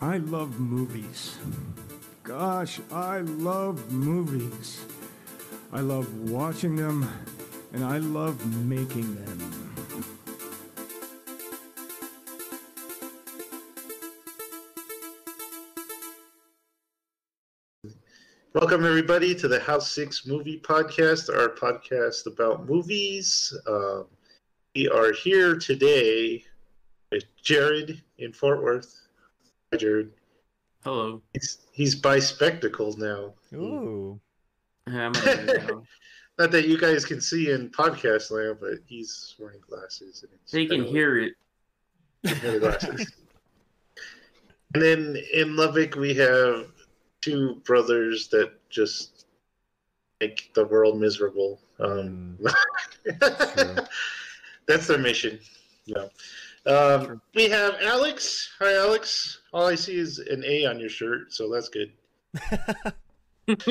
I love movies. Gosh, I love movies. I love watching them, and I love making them. Welcome, everybody, to the House Six Movie Podcast, our podcast about movies. Um, we are here today with Jared in Fort Worth. Hi, Jared. Hello. He's, he's by spectacles now. Ooh. I'm Not that you guys can see in podcast land, but he's wearing glasses. And it's they can hear it. weird. Hear the glasses. and then in Lubbock, we have two brothers that just make the world miserable. Um, true. that's their mission. No. Um, we have Alex. Hi, Alex. All I see is an A on your shirt, so that's good. That's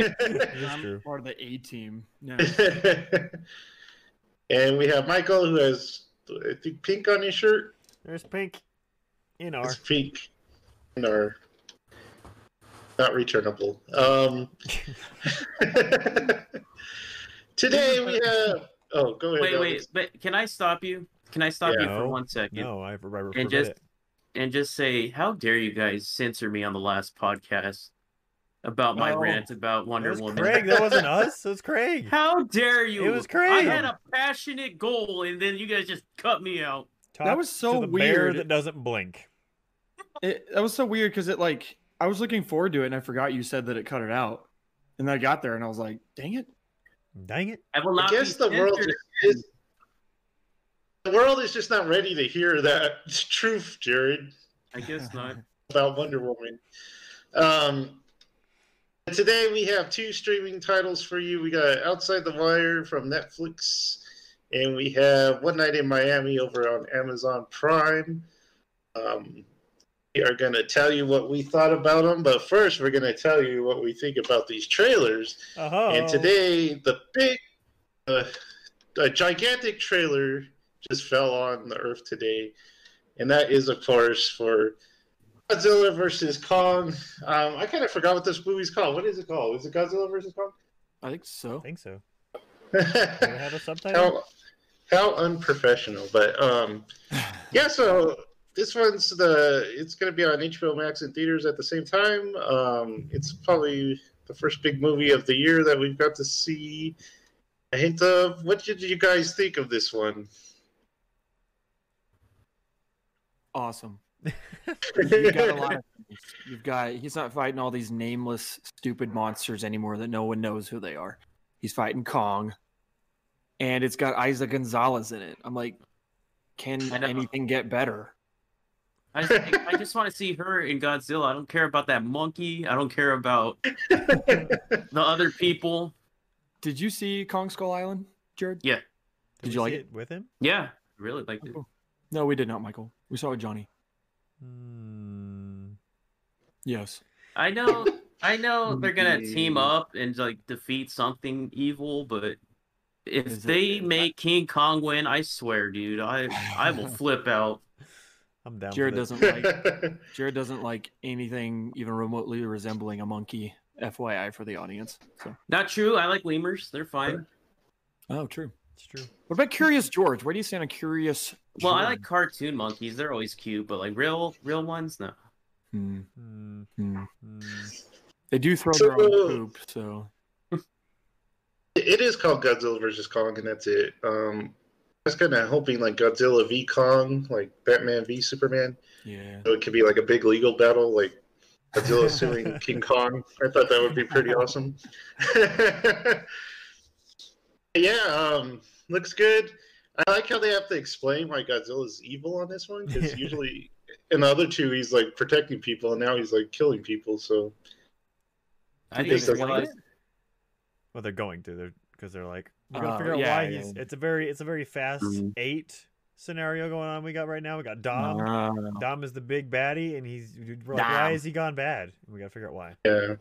I'm true. part of the A team. No. and we have Michael, who has I think pink on his shirt. There's pink in our. It's pink in our not returnable. Um, today we have. Oh, go ahead. Wait, wait, but can I stop you? Can I stop you for one second No, I, I forbid and just it. and just say, how dare you guys censor me on the last podcast about my Oh. rant about That Wonder was Woman? Craig. That wasn't us. It was Craig. How dare you? It was Craig. I had a passionate goal, and then you guys just cut me out. Talk was to so the bear weird. that doesn't blink. It, that was so weird because it like I was looking forward to it and I forgot you said that it cut it out. And then I got there and I was like, dang it. Dang it. I will I guess the world is. The world is just not ready to hear that truth, Jared. I guess not. about Wonder Woman. Um, today we have two streaming titles for you. We got Outside the Wire from Netflix, and we have One Night in Miami over on Amazon Prime. Um, we are going to tell you what we thought about them, but first we're going to tell you what we think about these trailers. Oh. And today, the big, uh, a gigantic trailer just fell on the earth today, and that is, of course, for Godzilla versus Kong. Um, I kind of forgot what this movie's called. What is it called? Is it Godzilla versus Kong? I think so. I think so. Have a subtitle? how, how unprofessional, but um, yeah. So this one's the. It's going to be on HBO Max and theaters at the same time. Um, it's probably the first big movie of the year that we've got to see a hint of. What did you guys think of this one? Awesome. You've got a lot of things. You've got he's not fighting all these nameless stupid monsters anymore that no one knows who they are. He's fighting Kong. And it's got Eiza Gonzalez in it. I'm like, can anything get better? I just, I just want to see her in Godzilla. I don't care about that monkey. I don't care about the other people. Did you see Kong Skull Island, Jared? Yeah. Did we you like it? with him? Yeah, really liked it. Oh, no, we did not, Michael. We saw with Johnny. Hmm. Yes. I know, I know they're gonna team up and like defeat something evil, but if Is it- they make King Kong win, I swear, dude, I I will flip out. I'm down. Jared doesn't like Jared doesn't like anything even remotely resembling a monkey. FYI for the audience. So. Not true. I like lemurs. They're fine. Oh, true. It's true. What about Curious George? Where do you stand on Curious? Well, I like cartoon monkeys. They're always cute, but like real real ones, no. Hmm, Hmm. hmm. Hmm. They do throw their own poop, so It is called Godzilla versus Kong, and that's it. Um, I was kind of hoping like Godzilla v Kong, like Batman v Superman. yeah. So it could be like a big legal battle, like Godzilla suing King Kong. I thought that would be pretty awesome. yeah, um, looks good. I like how they have to explain why Godzilla's evil on this one because usually in the other two he's like protecting people, and now he's like killing people. So I Did didn't they even realize. Well, they're going to. They're because they're like we're gonna Oh, figure out yeah, why yeah. he's. It's a very it's a very fast Mhm. eight scenario going on. We got right now. We got Dom. Uh, Dom is the big baddie, and he's we're like, why is he gone bad? We gotta figure out why. yeah,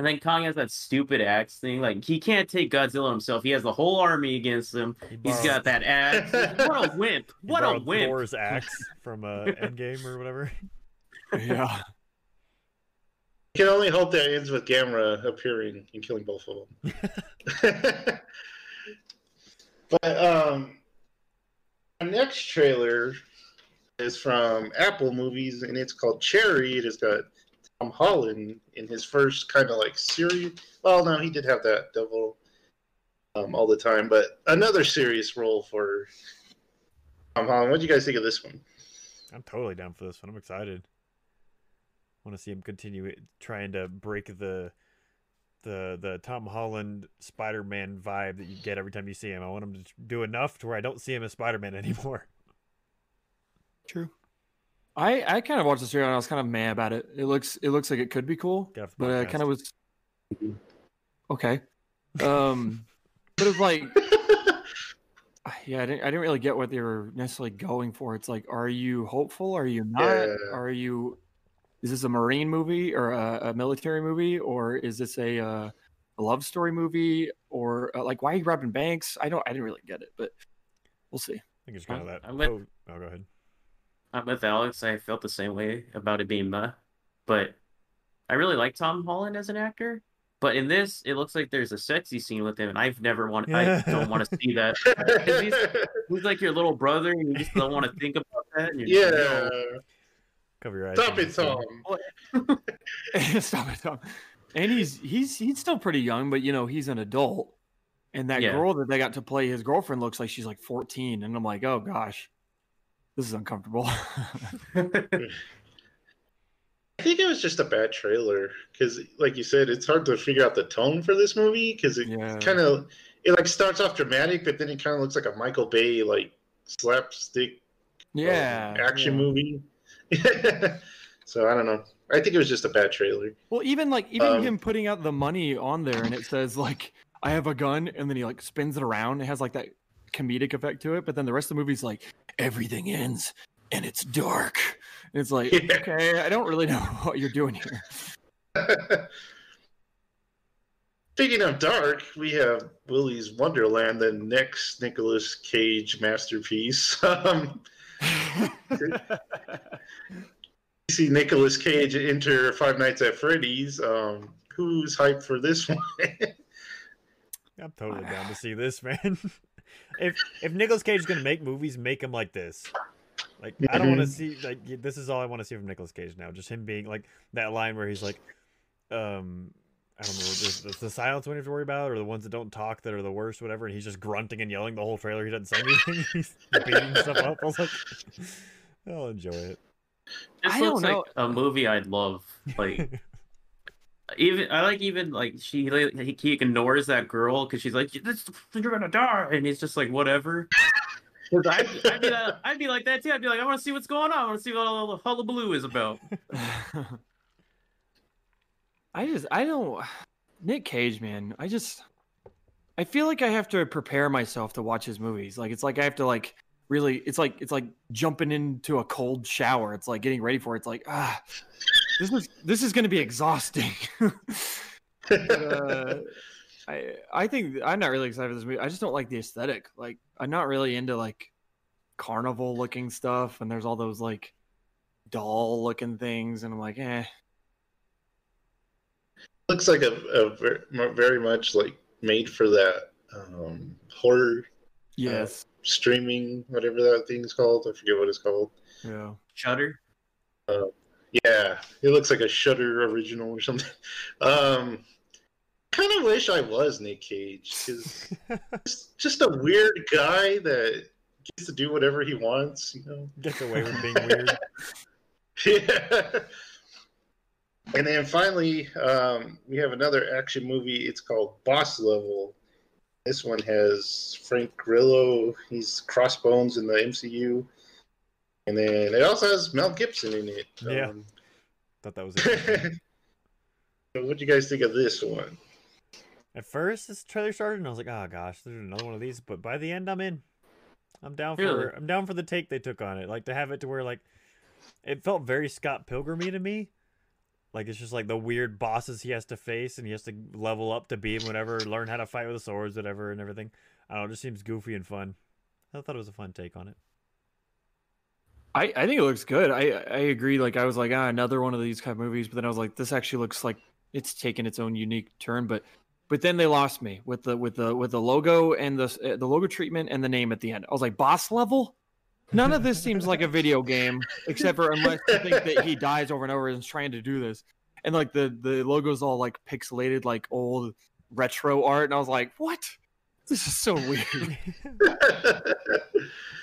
And then Kong has that stupid axe thing. Like he can't take Godzilla himself. He has the whole army against him. He He's borrowed- got that axe. what a wimp! he What a wimp! Thor's axe from uh, Endgame or whatever. yeah. You can only hope that ends with Gamera appearing and killing both of them. but um, our next trailer is from Apple Movies, and it's called Cherry. It has got Tom Holland in his first kind of like serious. Well, no, he did have that devil um, all the time, but another serious role for Tom Holland. What do you guys think of this one? I'm totally down for this one. I'm excited. Want to see him continue trying to break the the the Tom Holland Spider-Man vibe that you get every time you see him. I want him to do enough to where I don't see him as Spider-Man anymore. True. I I kind of watched this trailer and I was kind of mad about it. It looks it looks like it could be cool, Get off the but I kind of was okay. Um, but it's like yeah, I didn't I didn't really get what they were necessarily going for. It's like, are you hopeful? Are you not? Yeah. Are you? Is this a marine movie or a, a military movie or is this a uh, a love story movie or uh, like why are you robbing banks? I don't I didn't really get it, but we'll see. I think it's kind of that. I'm with- oh, oh, go ahead. I'm with Alex. I felt the same way about it being meh, but I really like Tom Holland as an actor. But in this, it looks like there's a sexy scene with him, and I've never want. I don't want to see that. he's- He's like your little brother, and you just don't want to think about that. And you're just like, yeah. Cover your eyes. Stop it, you Tom. Stop it, Tom. And he's he's he's still pretty young, but you know he's an adult. And that Yeah. girl that they got to play his girlfriend looks like she's like 14, and I'm like, oh gosh, this is uncomfortable. I think it was just a bad trailer because, like you said, it's hard to figure out the tone for this movie because it Yeah. kind of it like starts off dramatic, but then it kind of looks like a Michael Bay like slapstick um, yeah, action yeah. movie. so I don't know. I think it was just a bad trailer. Well, even like even Um, him putting out the money on there, and it says like I have a gun, and then he like spins it around. It has like that comedic effect to it, but then the rest of the movie's like everything ends and it's dark. And it's like Yeah. okay, I don't really know what you're doing here. Speaking of dark, we have Willy's Wonderland, the next Nicolas Cage masterpiece. Um, you see Nicolas Cage enter Five Nights at Freddy's. Um, who's hyped for this one? I'm totally down to see this, man. If if Nicolas Cage is gonna make movies, make them like this. Like I don't want to Mhm. see like this is all I want to see from Nicolas Cage now. Just him being like that line where he's like, um, I don't know, the, the, the silence we have to worry about, or the ones that don't talk that are the worst, whatever. And he's just grunting and yelling the whole trailer. He doesn't say anything. he's beating stuff up. I was like, I'll enjoy it. This I don't looks know. like a movie I'd love. Like even I like even like she like, he, he ignores that girl because she's like this you're gonna die and he's just like whatever. 'Cause I'd, I'd, be, uh, I'd be like that too. I'd be like I want to see what's going on. I want to see what all the hullabaloo is about. I just I don't Nick Cage, man. I just I feel like I have to prepare myself to watch his movies. Like it's like I have to like really it's like it's like jumping into a cold shower. It's like getting ready for it. It's like ah this is this is going to be exhausting. But, uh, I I think I'm not really excited for this movie. I just don't like the aesthetic. Like I'm not really into like carnival looking stuff and there's all those like doll looking things and I'm like, eh. Looks like a, a ver- very much like made for that um, horror Yes. streaming, whatever that thing's called. I forget what it's called. Yeah. Shudder. Yeah, it looks like a Shudder original or something. Um, kind of wish I was Nick Cage because just a weird guy that gets to do whatever he wants. You know. Gets away with being weird. Yeah. And then finally, um, we have another action movie. It's called Boss Level. This one has Frank Grillo. He's Crossbones in the MCU. And then it also has Mel Gibson in it. Yeah. Um, Thought that was it. so what do you guys think of this one? At first, this trailer started, and I was like, "Oh gosh, there's another one of these." But by the end, I'm in. I'm down for. Really? I'm down for the take they took on it. Like to have it to where like, it felt very Scott Pilgrim-y to me. Like it's just like the weird bosses he has to face, and he has to level up to beat him, whatever, learn how to fight with the swords, whatever, and everything. I don't know. It just seems goofy and fun. I thought it was a fun take on it. I, I think it looks good. I I agree. Like I was like, ah, another one of these kind of movies, but then I was like, this actually looks like it's taken its own unique turn. But but then they lost me with the with the with the logo and the uh, the logo treatment and the name at the end. I was like, boss level. None of this seems like a video game, except for unless you think that he dies over and over and is trying to do this. And like the the logo's all like pixelated, like old retro art, and I was like, what? This is so weird.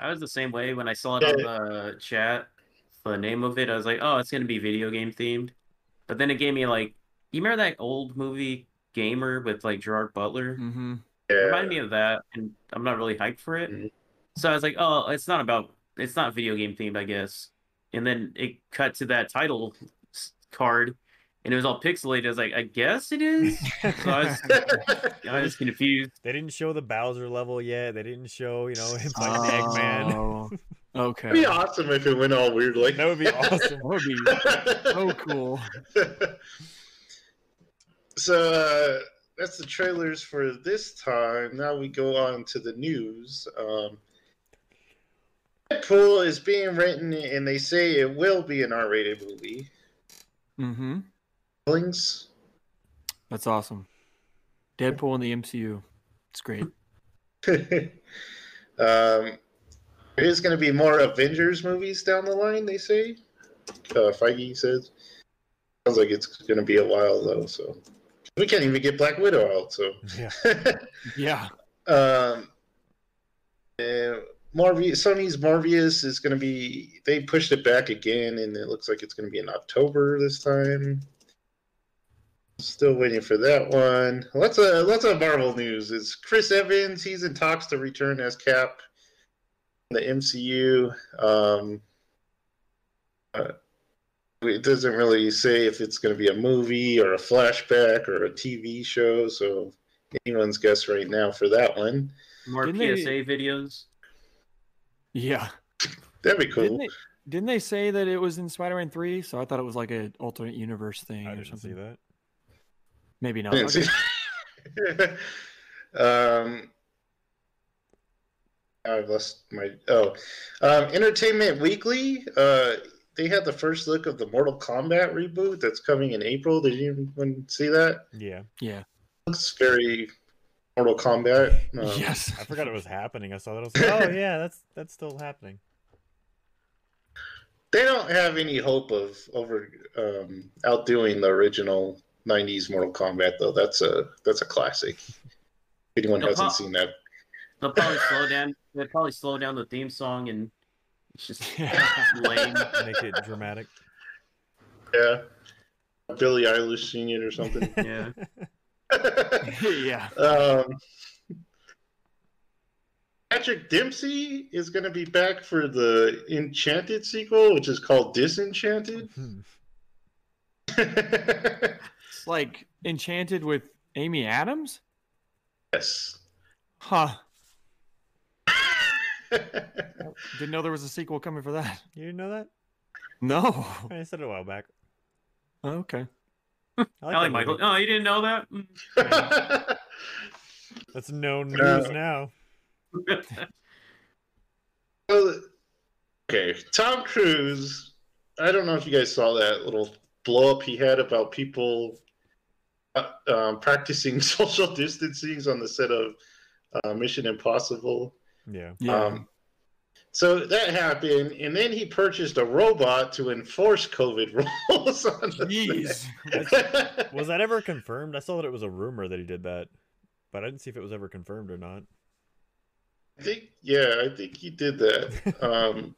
I was the same way when I saw it on the chat. The name of it, I was like, "Oh, it's gonna be video game themed," but then it gave me like, you remember that old movie Gamer with like Gerard Butler? hmm It reminded me of that, and I'm not really hyped for it. Mhm. So I was like, "Oh, it's not about, it's not video game themed, I guess." And then it cut to that title card, and it was all pixelated. I was like, "I guess it is." So I was, I was confused. They didn't show the Bowser level yet. They didn't show, you know, him fighting Eggman. Oh, okay. It'd be awesome if it went all weird like That would be awesome. That would be so cool. so uh, that's the trailers for this time. Now we go on to the news. Um, Deadpool is being written, and they say it will be an R-rated movie. hmm Feelings? That's awesome. Deadpool in the MCU. It's great. um, there's going to be more Avengers movies down the line. They say. Uh, Feige says. Sounds like it's going to be a while though. So we can't even get Black Widow out. So. Yeah. Yeah. um, uh, Morbius, Sony's Morbius is going to be. They pushed it back again, and it looks like it's going to be in October this time. Still waiting for that one. Lots of lots of Marvel news. It's Chris Evans? He's in talks to return as Cap. in The MCU. Um, uh, it doesn't really say if it's going to be a movie or a flashback or a TV show. So anyone's guess right now for that one. More Didn't they- PSA videos. Yeah. That'd be cool. Didn't they, didn't they say that it was in Spider-Man 3? So I thought it was like an alternate universe thing I or didn't something. see that. Maybe not. Okay. um, I've lost my oh, um, Entertainment Weekly. Uh, they had the first look of the Mortal Kombat reboot that's coming in April. Did anyone see that? Yeah. Yeah. Looks very Mortal Kombat. Um, yes. I forgot it was happening. I saw that. I was like, oh yeah, that's that's still happening. They don't have any hope of over um, outdoing the original '90s Mortal Kombat, though. That's a that's a classic. If anyone No, hasn't Pop- seen that, They'll probably slow down. They'll probably slow down the theme song, and it's just lame. Make it dramatic. yeah, Billie Eilish singing it or something. Yeah. yeah. um, Patrick Dempsey is going to be back for the Enchanted sequel, which is called Disenchanted. Hmm. It's like Enchanted with Amy Adams? yes. Huh. Didn't know there was a sequel coming for that. You didn't know that? No. I said it a while back. Okay. I I like like Michael. movie. Oh, you didn't know that? Mm. That's no news Uh, now. Well, okay, Tom Cruise. I don't know if you guys saw that little blow up he had about people uh, um, practicing social distancing on the set of uh, Mission Impossible. Yeah. Yeah. Um, so that happened, and then he purchased a robot to enforce COVID rules on the Jeez. Was that ever confirmed? I saw that it was a rumor that he did that, but I didn't see if it was ever confirmed or not. I think, yeah, I think he did that. Um,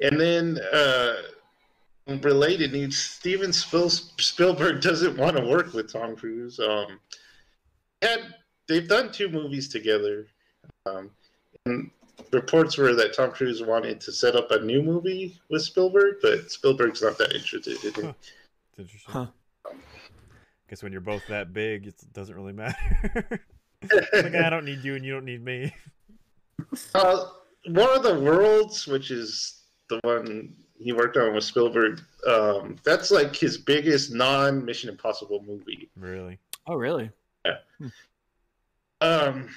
and then, uh, related news: Steven Spiel- Spielberg doesn't want to work with Tom Cruise. Um, had they've done two movies together, um, and reports were that Tom Cruise wanted to set up a new movie with Spielberg, but Spielberg's not that interested in it. It's interesting. Huh. Guess when you're both that big, it doesn't really matter. like I don't need you and you don't need me. Uh, War of the Worlds, which is the one he worked on with Spielberg, um, that's like his biggest non Mission Impossible movie. Really? oh, really? Yeah. Um,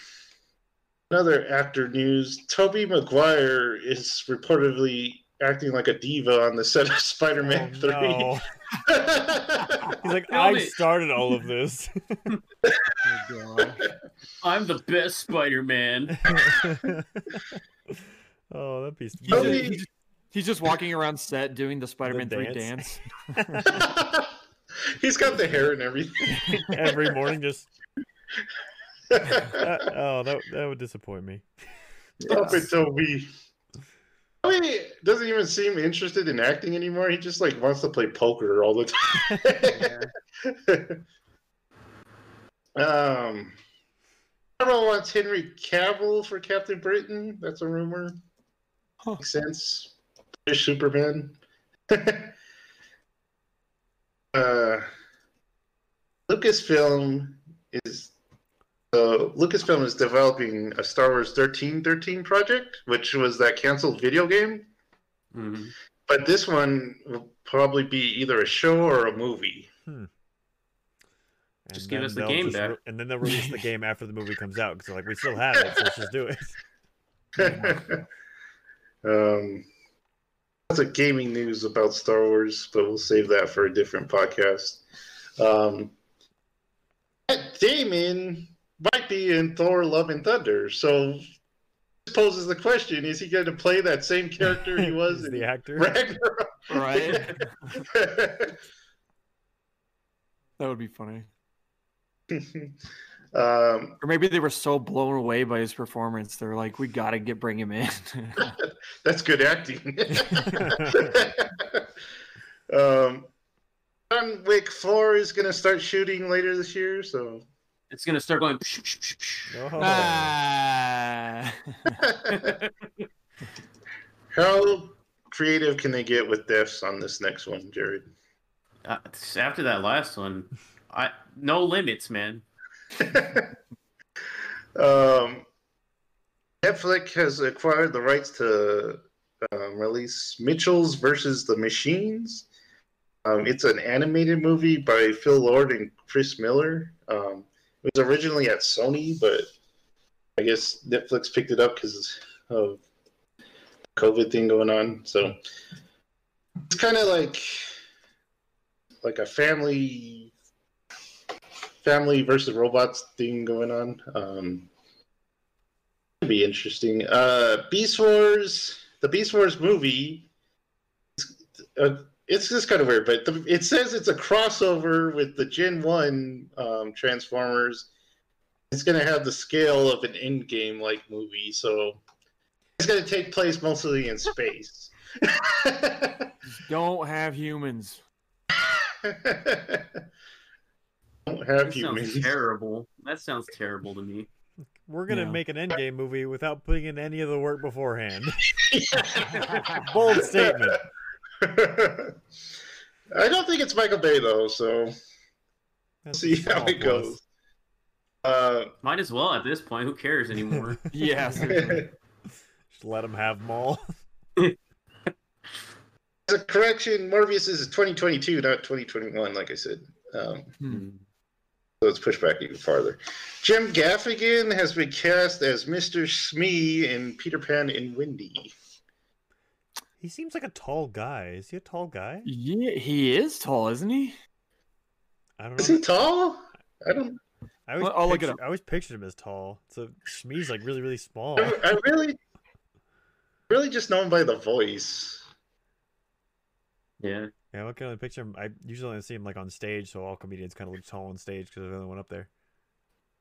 Another actor news: Tobey Maguire is reportedly acting like a diva on the set of Spider-Man Oh, Three. no. He's like, I started all of this. Oh, I'm the best Spider-Man. oh, that piece. be Tobey- just, he's, just, walking around set doing the Spider-Man Three dance. dance. He's got the hair and everything. every morning. Just uh, oh, that that would disappoint me. Stop it, Tobey. Tobey doesn't even seem interested in acting anymore. He just like wants to play poker all the time. um, Marvel wants Henry Cavill for Captain Britain. That's a rumor. Huh. Makes sense. British Superman. uh, Lucasfilm is uh, Lucasfilm is developing a Star Wars thirteen thirteen project, which was that canceled video game. Mhm. But this one will probably be either a show or a movie. Just And give then us the they'll game back. re- and then they'll release the game after the movie comes out because they're like, we still have it, so let's just do it. um, that's a gaming news about Star Wars, but we'll save that for a different podcast. Um, Matt Damon might be in Thor: Love and Thunder, so this poses the question: Is he going to play that same character he was in the actor. Ragnarok? Right? That would be funny. um, Or maybe they were so blown away by his performance, they're like, "We got to get bring him in." that's good acting. um, John Wick Four is going to start shooting later this year, so It's gonna start going. psh, psh, psh, psh. Oh. ah. how creative can they get with deaths on this next one, Jared? Uh, after that last one, I no limits, man. um, Netflix has acquired the rights to um, release Mitchell's versus the Machines. Um, it's an animated movie by Phil Lord and Chris Miller. Um, it was originally at Sony, but I guess Netflix picked it up because of COVID thing going on. So it's kind of like like a family family versus robots thing going on. Um, it'd be interesting. Uh, Beast Wars, the Beast Wars movie. It's, uh, it's just kind of weird, but the, it says it's a crossover with the Gen One um, Transformers. It's going to have the scale of an Endgame like movie, so it's going to take place mostly in space. Don't have humans. Don't have That humans. sounds terrible. That sounds terrible to me. We're gonna Yeah. make an Endgame movie without putting in any of the work beforehand. Bold statement. I don't think it's Michael Bay though, so That's see how it plus. goes. Uh, Might as well at this point. Who cares anymore? Yeah, seriously. Just let them have them all. as a correction, Morbius is 2022, not 2021, like I said. Um, Hmm. So let's push back even farther. Jim Gaffigan has been cast as Mr. Smee in Peter Pan and Wendy. He seems like a tall guy. Is he a tall guy? yeah, he is tall, isn't he? I don't know. Is know. he tall? I don't. I always, I'll look it picture- up. I always pictured him as tall. So Smee's like really, really small. I, I really, really just know him by the voice. Yeah. Yeah, I can only picture him. I usually only see him like on stage, so all comedians kind of look tall on stage because they're the only one up there.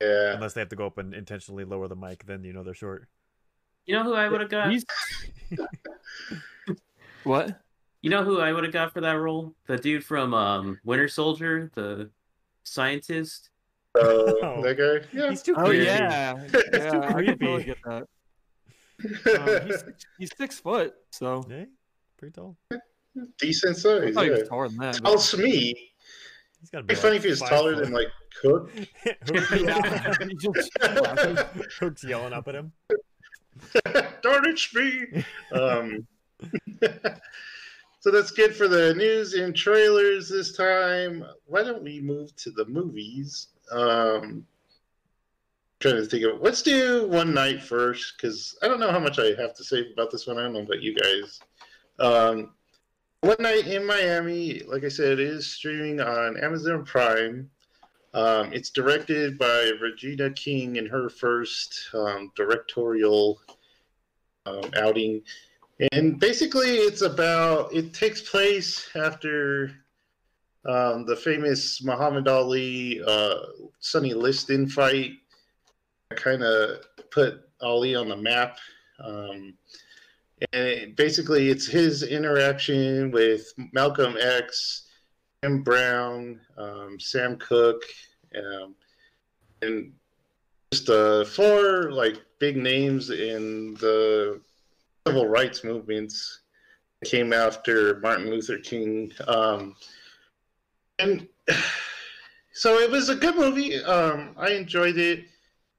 Yeah. Unless they have to go up and intentionally lower the mic, then you know they're short. You know who I would have got? What? You know who I would have got for that role? The dude from um, Winter Soldier, the scientist. Uh, Oh. that guy. Yeah. He's too Oh creepy. yeah, too yeah. I totally creepy. get that. Um, he's, he's six foot, so Yeah, pretty tall. Decent I size. thought he Yeah. was taller than that. Tall but- Smee. He's got to be It'd be funny like if he was taller foot. than like Hook. yeah, he just- Hook's yelling up at him. Darn it, Smee. Um, so that's good for the news and trailers this time. Why don't we move to the movies? Um, trying to think of let's do one night first because I don't know how much I have to say about this one. I don't know about you guys. Um, one night in Miami, like I said, is streaming on Amazon Prime. Um, it's directed by Regina King in her first um, directorial um, outing. And basically, it's about it takes place after um, the famous Muhammad Ali uh, Sonny Liston fight. Kind of put Ali on the map. And it, basically, it's his interaction with Malcolm X, Jim Brown, um, Sam Cooke, um, and just uh, four like big names in the civil rights movements came after Martin Luther King. Um, and so it was a good movie. Um, I enjoyed it.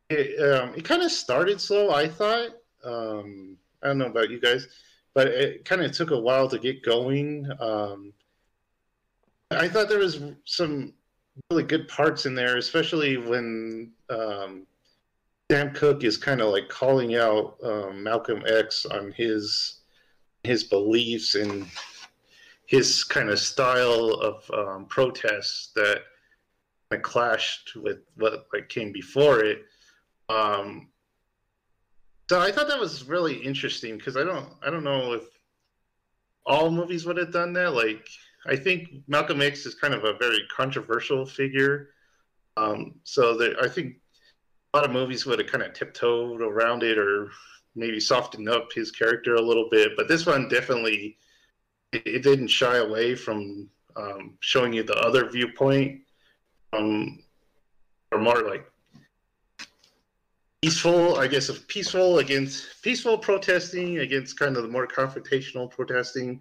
It, um, it kind of started slow, I thought. Um, I don't know about you guys, but it kind of took a while to get going. Um, I thought there was some really good parts in there, especially when um, Sam Cooke is kind of like calling out um, Malcolm X on his his beliefs and his kind of style of um, protests that kind of clashed with what like came before it. Um, so I thought that was really interesting because I don't I don't know if all movies would have done that. Like I think Malcolm X is kind of a very controversial figure. Um, so I think a lot of movies would have kind of tiptoed around it or maybe softened up his character a little bit. But this one definitely it, it didn't shy away from um, showing you the other viewpoint, um, or more like peaceful, I guess, of peaceful against peaceful protesting against kind of the more confrontational protesting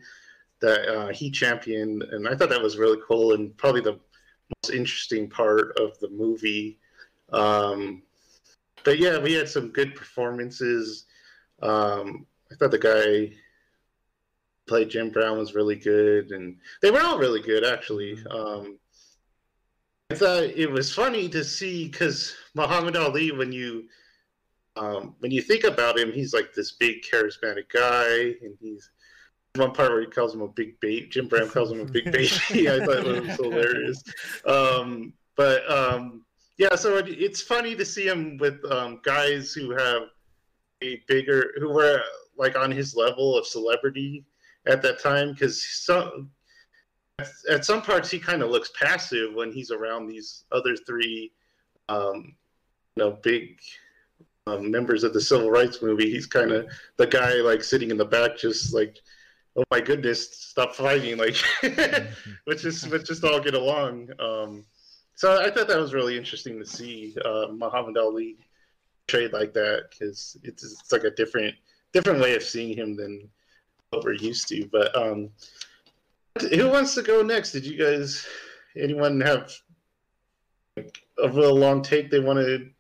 that uh, he championed, and I thought that was really cool and probably the most interesting part of the movie. Um, but yeah, we had some good performances. Um, I thought the guy played Jim Brown was really good, and they were all really good actually. Um, I thought it was funny to see because Muhammad Ali, when you um, when you think about him, he's like this big charismatic guy, and he's one part where he calls him a big baby. Jim Brown calls him a big baby. I thought it was hilarious. Um, but um, yeah, so it, it's funny to see him with um, guys who have a bigger, who were like on his level of celebrity at that time, because some at some parts he kind of looks passive when he's around these other three, um, you know, big um, members of the civil rights movie. He's kind of the guy like sitting in the back, just like, oh my goodness, stop fighting, like, let's just let's just all get along. Um, so I thought that was really interesting to see uh, Muhammad Ali trade like that because it's, it's like a different different way of seeing him than what we're used to. But um, who wants to go next? Did you guys, anyone have like, a real long take they want to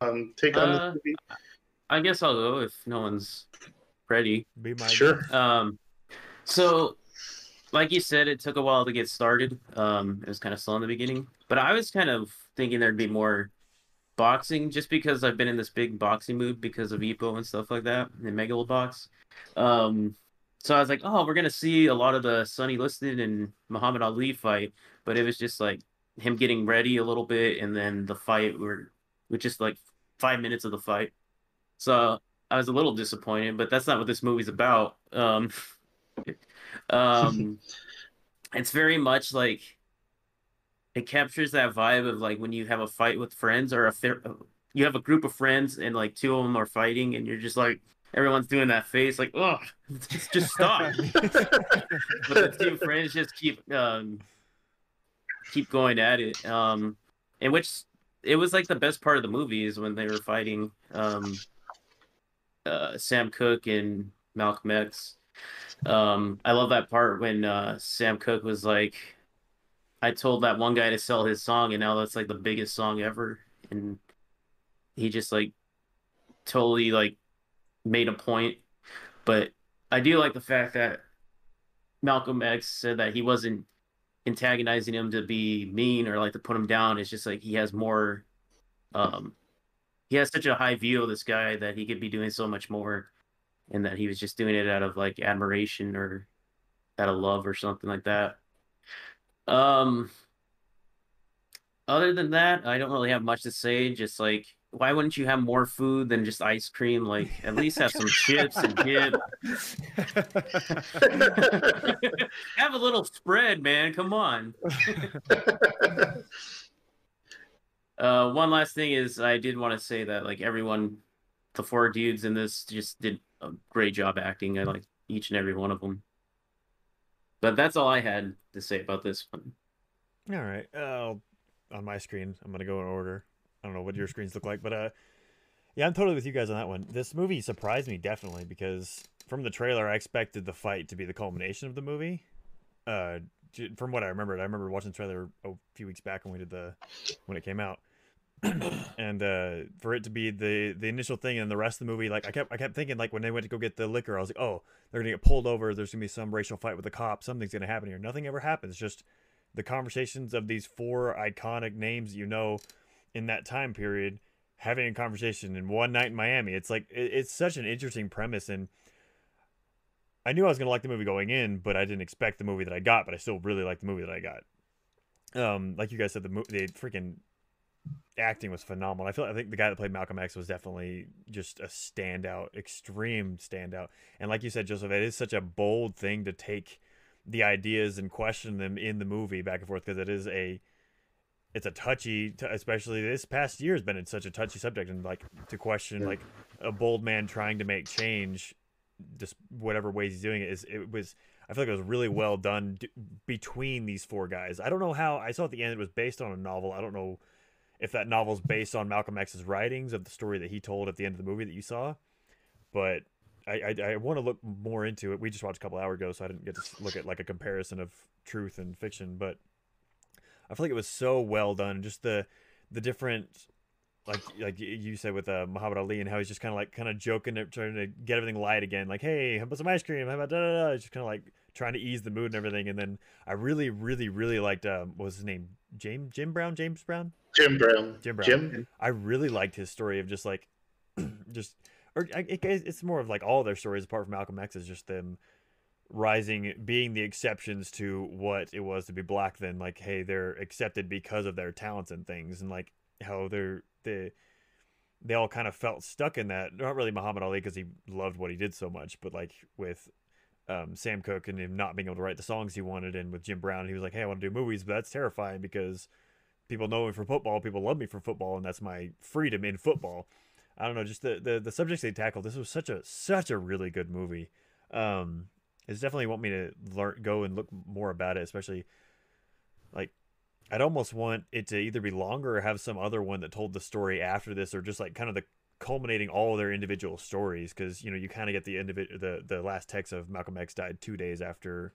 um, take on Uh, this movie? I guess I'll go if no one's ready. Be my Sure. Um, so, like you said, it took a while to get started. Um, it was kind of slow in the beginning, but I was kind of thinking there'd be more boxing just because I've been in this big boxing mood because of Ippo and stuff like that and Megalobox. Um, so I was like, oh, we're gonna see a lot of the Sonny Liston and Muhammad Ali fight, but it was just like him getting ready a little bit, and then the fight were with just like five minutes of the fight. So I was a little disappointed, but that's not what this movie's about. Um, um, it's very much like it captures that vibe of like when you have a fight with friends or a fair, you have a group of friends and like two of them are fighting and you're just like everyone's doing that face like oh just, just stop but the two friends just keep um keep going at it um in which it was like the best part of the movie is when they were fighting um uh Sam Cooke and Malcolm X. Um I love that part when uh Sam Cooke was like I told that one guy to sell his song and now that's like the biggest song ever. And he just like totally like made a point. But I do like the fact that Malcolm X said that he wasn't antagonizing him to be mean or like to put him down. It's just like he has more um he has such a high view of this guy that he could be doing so much more, and that he was just doing it out of like admiration or out of love or something like that. Um, other than that, I don't really have much to say. Just like, why wouldn't you have more food than just ice cream? Like, at least have some chips and dip. have a little spread, man. Come on. uh, one last thing is, I did want to say that like everyone, the four dudes in this just did a great job acting. I like each and every one of them. But that's all I had to say about this one. All right. Uh, on my screen, I'm gonna go in order. I don't know what your screens look like, but uh, yeah, I'm totally with you guys on that one. This movie surprised me definitely because from the trailer, I expected the fight to be the culmination of the movie. Uh, from what I remembered, I remember watching the trailer a few weeks back when we did the when it came out. and uh, for it to be the the initial thing and the rest of the movie, like I kept I kept thinking like when they went to go get the liquor, I was like, oh, they're gonna get pulled over. There's gonna be some racial fight with the cop. Something's gonna happen here. Nothing ever happens. Just the conversations of these four iconic names you know in that time period having a conversation in one night in Miami. It's like it, it's such an interesting premise and. I knew I was gonna like the movie going in, but I didn't expect the movie that I got. But I still really like the movie that I got. Um, like you guys said, the mo- the freaking acting was phenomenal. I feel I think the guy that played Malcolm X was definitely just a standout, extreme standout. And like you said, Joseph, it is such a bold thing to take the ideas and question them in the movie back and forth because it is a it's a touchy especially this past year has been such a touchy subject and like to question like a bold man trying to make change just whatever ways he's doing it is it was I feel like it was really well done d- between these four guys. I don't know how I saw at the end it was based on a novel. I don't know if that novel's based on Malcolm X's writings of the story that he told at the end of the movie that you saw. But I I, I want to look more into it. We just watched a couple hours ago, so I didn't get to look at like a comparison of truth and fiction. But I feel like it was so well done. Just the the different like like you said with uh, Muhammad Ali and how he's just kind of like kind of joking, trying to get everything light again. Like, hey, how about some ice cream? How about da da da? Just kind of like trying to ease the mood and everything. And then I really, really, really liked um, what was his name? James Jim Brown? James Brown? Jim Brown. Jim Brown. Jim. I really liked his story of just like, just or it, it's more of like all their stories apart from Malcolm X is just them rising, being the exceptions to what it was to be black. Then like, hey, they're accepted because of their talents and things, and like how they're they they all kind of felt stuck in that. Not really Muhammad Ali because he loved what he did so much, but like with um, Sam Cooke and him not being able to write the songs he wanted, and with Jim Brown, he was like, "Hey, I want to do movies," but that's terrifying because people know me for football, people love me for football, and that's my freedom in football. I don't know, just the the, the subjects they tackled. This was such a such a really good movie. Um, it's definitely want me to learn, go and look more about it, especially like I'd almost want it to either be longer or have some other one that told the story after this, or just like kind of the culminating all their individual stories. Because you know you kind of get the individual the the last text of Malcolm X died two days after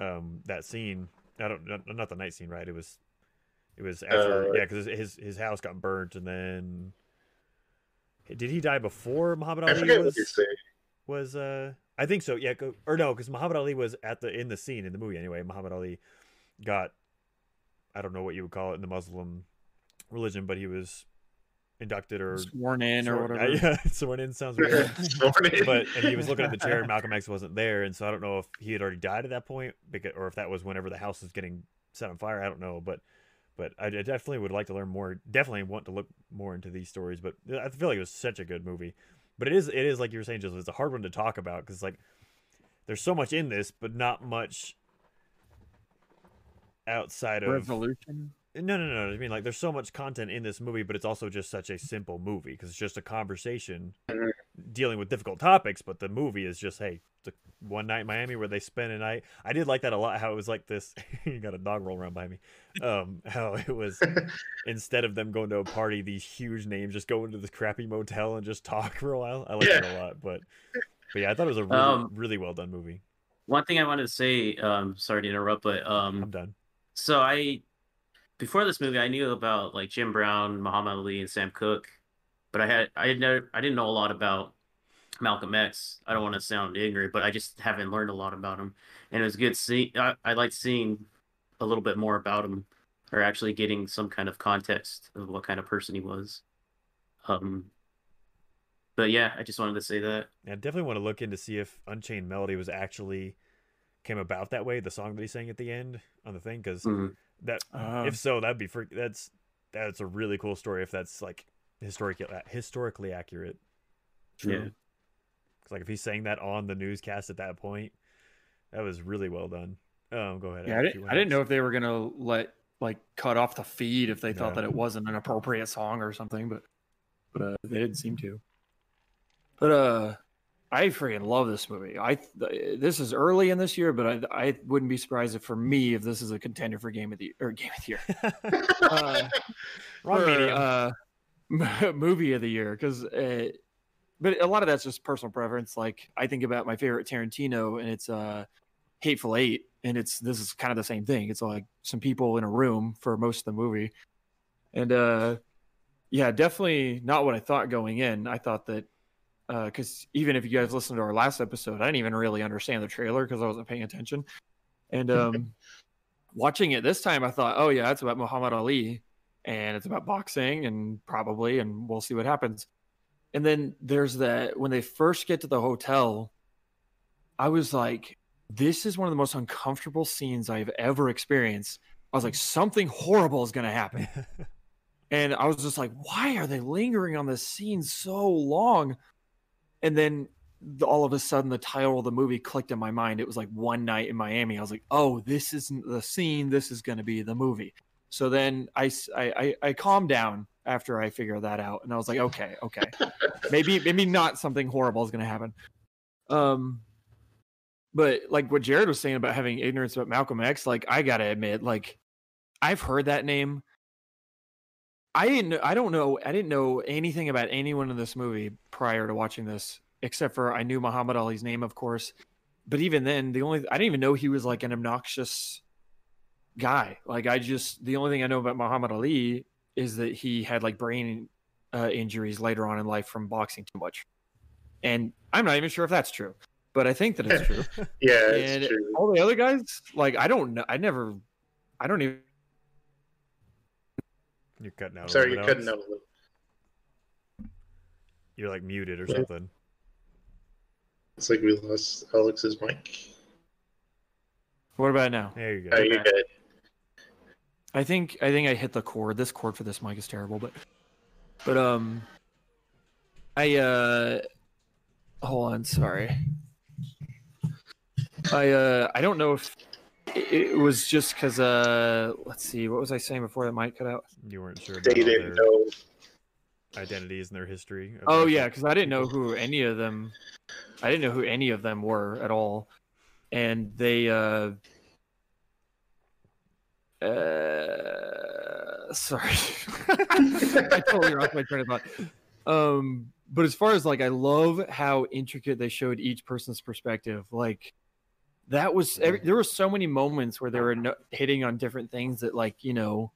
um, that scene. I don't not, not the night scene, right? It was it was after Uh, yeah, because his his house got burnt, and then did he die before Muhammad Ali was was uh I think so. Yeah, or no, because Muhammad Ali was at the in the scene in the movie anyway. Muhammad Ali got I don't know what you would call it in the Muslim religion, but he was inducted or Sworn in or sworn- whatever. yeah, sworn in sounds weird. In. but and he was looking at the chair, and Malcolm X wasn't there, and so I don't know if he had already died at that point, because, or if that was whenever the house was getting set on fire. I don't know, but but I definitely would like to learn more. Definitely want to look more into these stories. But I feel like it was such a good movie. But it is it is like you were saying, Joseph. It's a hard one to talk about because like there's so much in this, but not much outside of Revolution. no, no, no. I mean, like, there's so much content in this movie, but it's also just such a simple movie because it's just a conversation Mhm. dealing with difficult topics. But the movie is just, hey, it's a one night in Miami where they spend a night. I did like that a lot. How it was like this. you got a dog roll around by me. Um, how it was instead of them going to a party, these huge names just go into this crappy motel and just talk for a while. I like that a lot. But, but yeah, I thought it was a really, Um, really well done movie. One thing I wanted to say, um, sorry to interrupt, but um, I'm done. so I before this movie I knew about like Jim Brown, Muhammad Ali, and Sam Cooke, but I had I had never I didn't know a lot about Malcolm X. I don't want to sound ignorant, but I just haven't learned a lot about him, and it was good seeing. I, I liked seeing a little bit more about him, or actually getting some kind of context of what kind of person he was. Um, but yeah, I just wanted to say that. I definitely want to look in to see if Unchained Melody was actually came about that way. The song that he sang at the end on the thing, because Mhm. that Uh, if so, that'd be for that's that's a really cool story if that's like historically historically accurate. Yeah. 'Cause, like if he's saying that on the newscast at that point, that was really well done. Um, go ahead. yeah, I Ed, if you didn't, I didn't know if they were gonna let like cut off the feed if they thought No. that it wasn't an appropriate song or something, but but uh, they didn't seem to. But uh, I freaking love this movie. I this is early in this year, but I I wouldn't be surprised if for me if this is a contender for game of the or game of the year. Uh, Wrong medium. uh, movie of the year because uh, but a lot of that's just personal preference like i think about my favorite tarantino and it's uh hateful eight and it's this is kind of the same thing it's like some people in a room for most of the movie. And uh yeah definitely not what i thought going in i thought that uh because even if you guys listened to our last episode i didn't even really understand the trailer because i wasn't paying attention. And um watching it this time i thought oh yeah it's about muhammad ali and it's about boxing and probably and we'll see what happens and then there's that when they first get to the hotel i was like this is one of the most uncomfortable scenes i've ever experienced. I was like something horrible is going to happen. And i was just like why are they lingering on this scene so long? And then the, all of a sudden the title of the movie clicked in my mind. It was like one night in miami. I was like oh this isn't the scene. This is going to be the movie. So then I I I calmed down after I figure that out, and I was like, okay, okay, maybe maybe not something horrible is going to happen. Um, but like what Jared was saying about having ignorance about Malcolm X, like I gotta admit, like I've heard that name. I didn't. know- I don't know. I didn't know anything about anyone in this movie prior to watching this, except for I knew Muhammad Ali's name, of course. But even then, the only I didn't even know he was like an obnoxious guy. Like I just the only thing I know about Muhammad Ali is that he had like brain uh, injuries later on in life from boxing too much, and I'm not even sure if that's true, but I think that it's true. Yeah, and true. all the other guys, like I don't know, I never, I don't even. You're cutting out. a Sorry, you're bit, cutting out. You're like muted or Yeah. something. It's like we lost Alex's mic. What about now? There you go. Oh, you're Okay. good. I think I think I hit the cord. This cord for this mic is terrible, but but um, I uh, hold on, sorry. I uh, I don't know if it, it was just because uh, let's see, what was I saying before that mic cut out? You weren't sure They didn't their know. identities and their history. Oh yeah, because I didn't know who any of them. I didn't know who any of them were at all, and they. uh uh sorry. I totally lost my train of thought. Um but as far as like i love how intricate they showed each person's perspective like that was every, there were so many moments where they were no, hitting on different things that like you know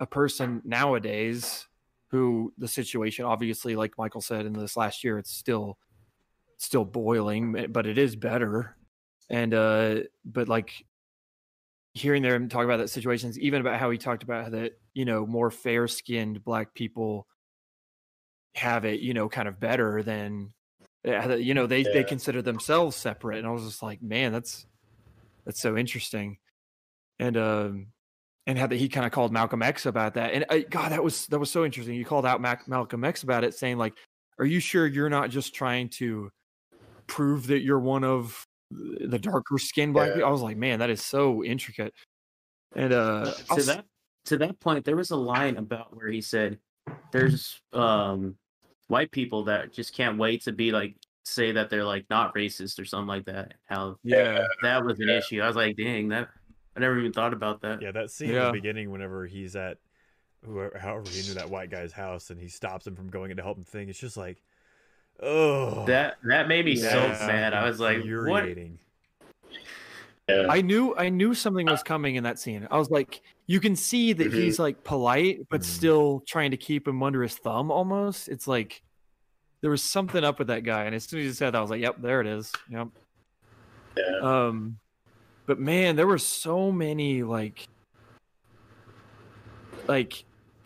a person nowadays who the situation obviously like michael said in this last year it's still still boiling but it is better. And uh but like hearing them talk about that situations even about how he talked about that you know more fair skinned black people have it you know kind of better than uh, you know they they consider themselves separate and i was just like man that's that's so interesting. And um and how that he kind of called malcolm x about that and I, god that was that was so interesting. You called out Mac, malcolm x about it saying like are you sure you're not just trying to prove that you're one of the darker skinned black Yeah. people i was like man that is so intricate and uh I'll to s- that to that point, there was a line about where he said, "There's um white people that just can't wait to be like say that they're like not racist or something like that." How yeah that was an Yeah. issue. I was like, "Dang, that I never even thought about that." Yeah, that scene in Yeah. the beginning, whenever he's at whoever, however he knew that white guy's house, and he stops him from going in to help him thing. It's just like, oh, That that made me so Yeah. mad. I was like, "What?" Yeah. I knew I knew something was coming in that scene. I was like, you can see that Mhm. he's like polite, but Mhm. still trying to keep him under his thumb almost. It's like there was something up with that guy. And as soon as he said that, I was like, Yep, there it is. Yep. Yeah. Um but man, there were so many like like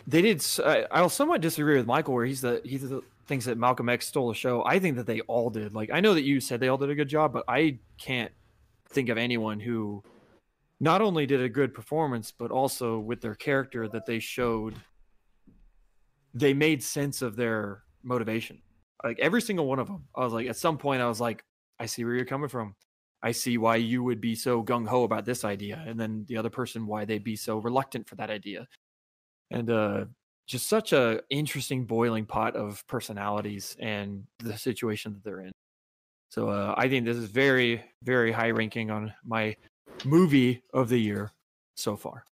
they did. I'll somewhat disagree with Michael, where he's the he's the, thinks that Malcolm X stole the show. I think that they all did. Like I know that you said they all did a good job, but I can't think of anyone who not only did a good performance, but also with their character that they showed. They made sense of their motivation. Like every single one of them, I was like, at some point, I was like, I see where you're coming from. I see why you would be so gung ho about this idea, and then the other person why they'd be so reluctant for that idea and uh just such a interesting boiling pot of personalities and the situation that they're in so uh i think this is very very high ranking on my movie of the year so far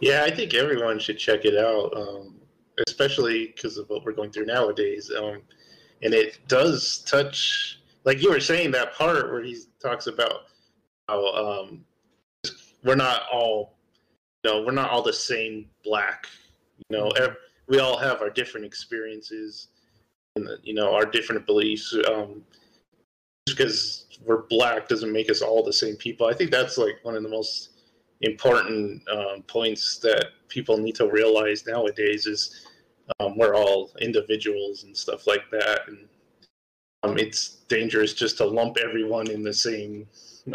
Yeah, I think everyone should check it out, um, especially because of what we're going through nowadays. Um, and it does touch, like you were saying, that part where he talks about how um, we're not all, know, we're not all the same black. You know, ev- we all have our different experiences, and you know, our different beliefs. Um, just because we're black doesn't make us all the same people. I think that's like one of the most important um, points that people need to realize nowadays is um, we're all individuals and stuff like that and um, it's dangerous just to lump everyone in the same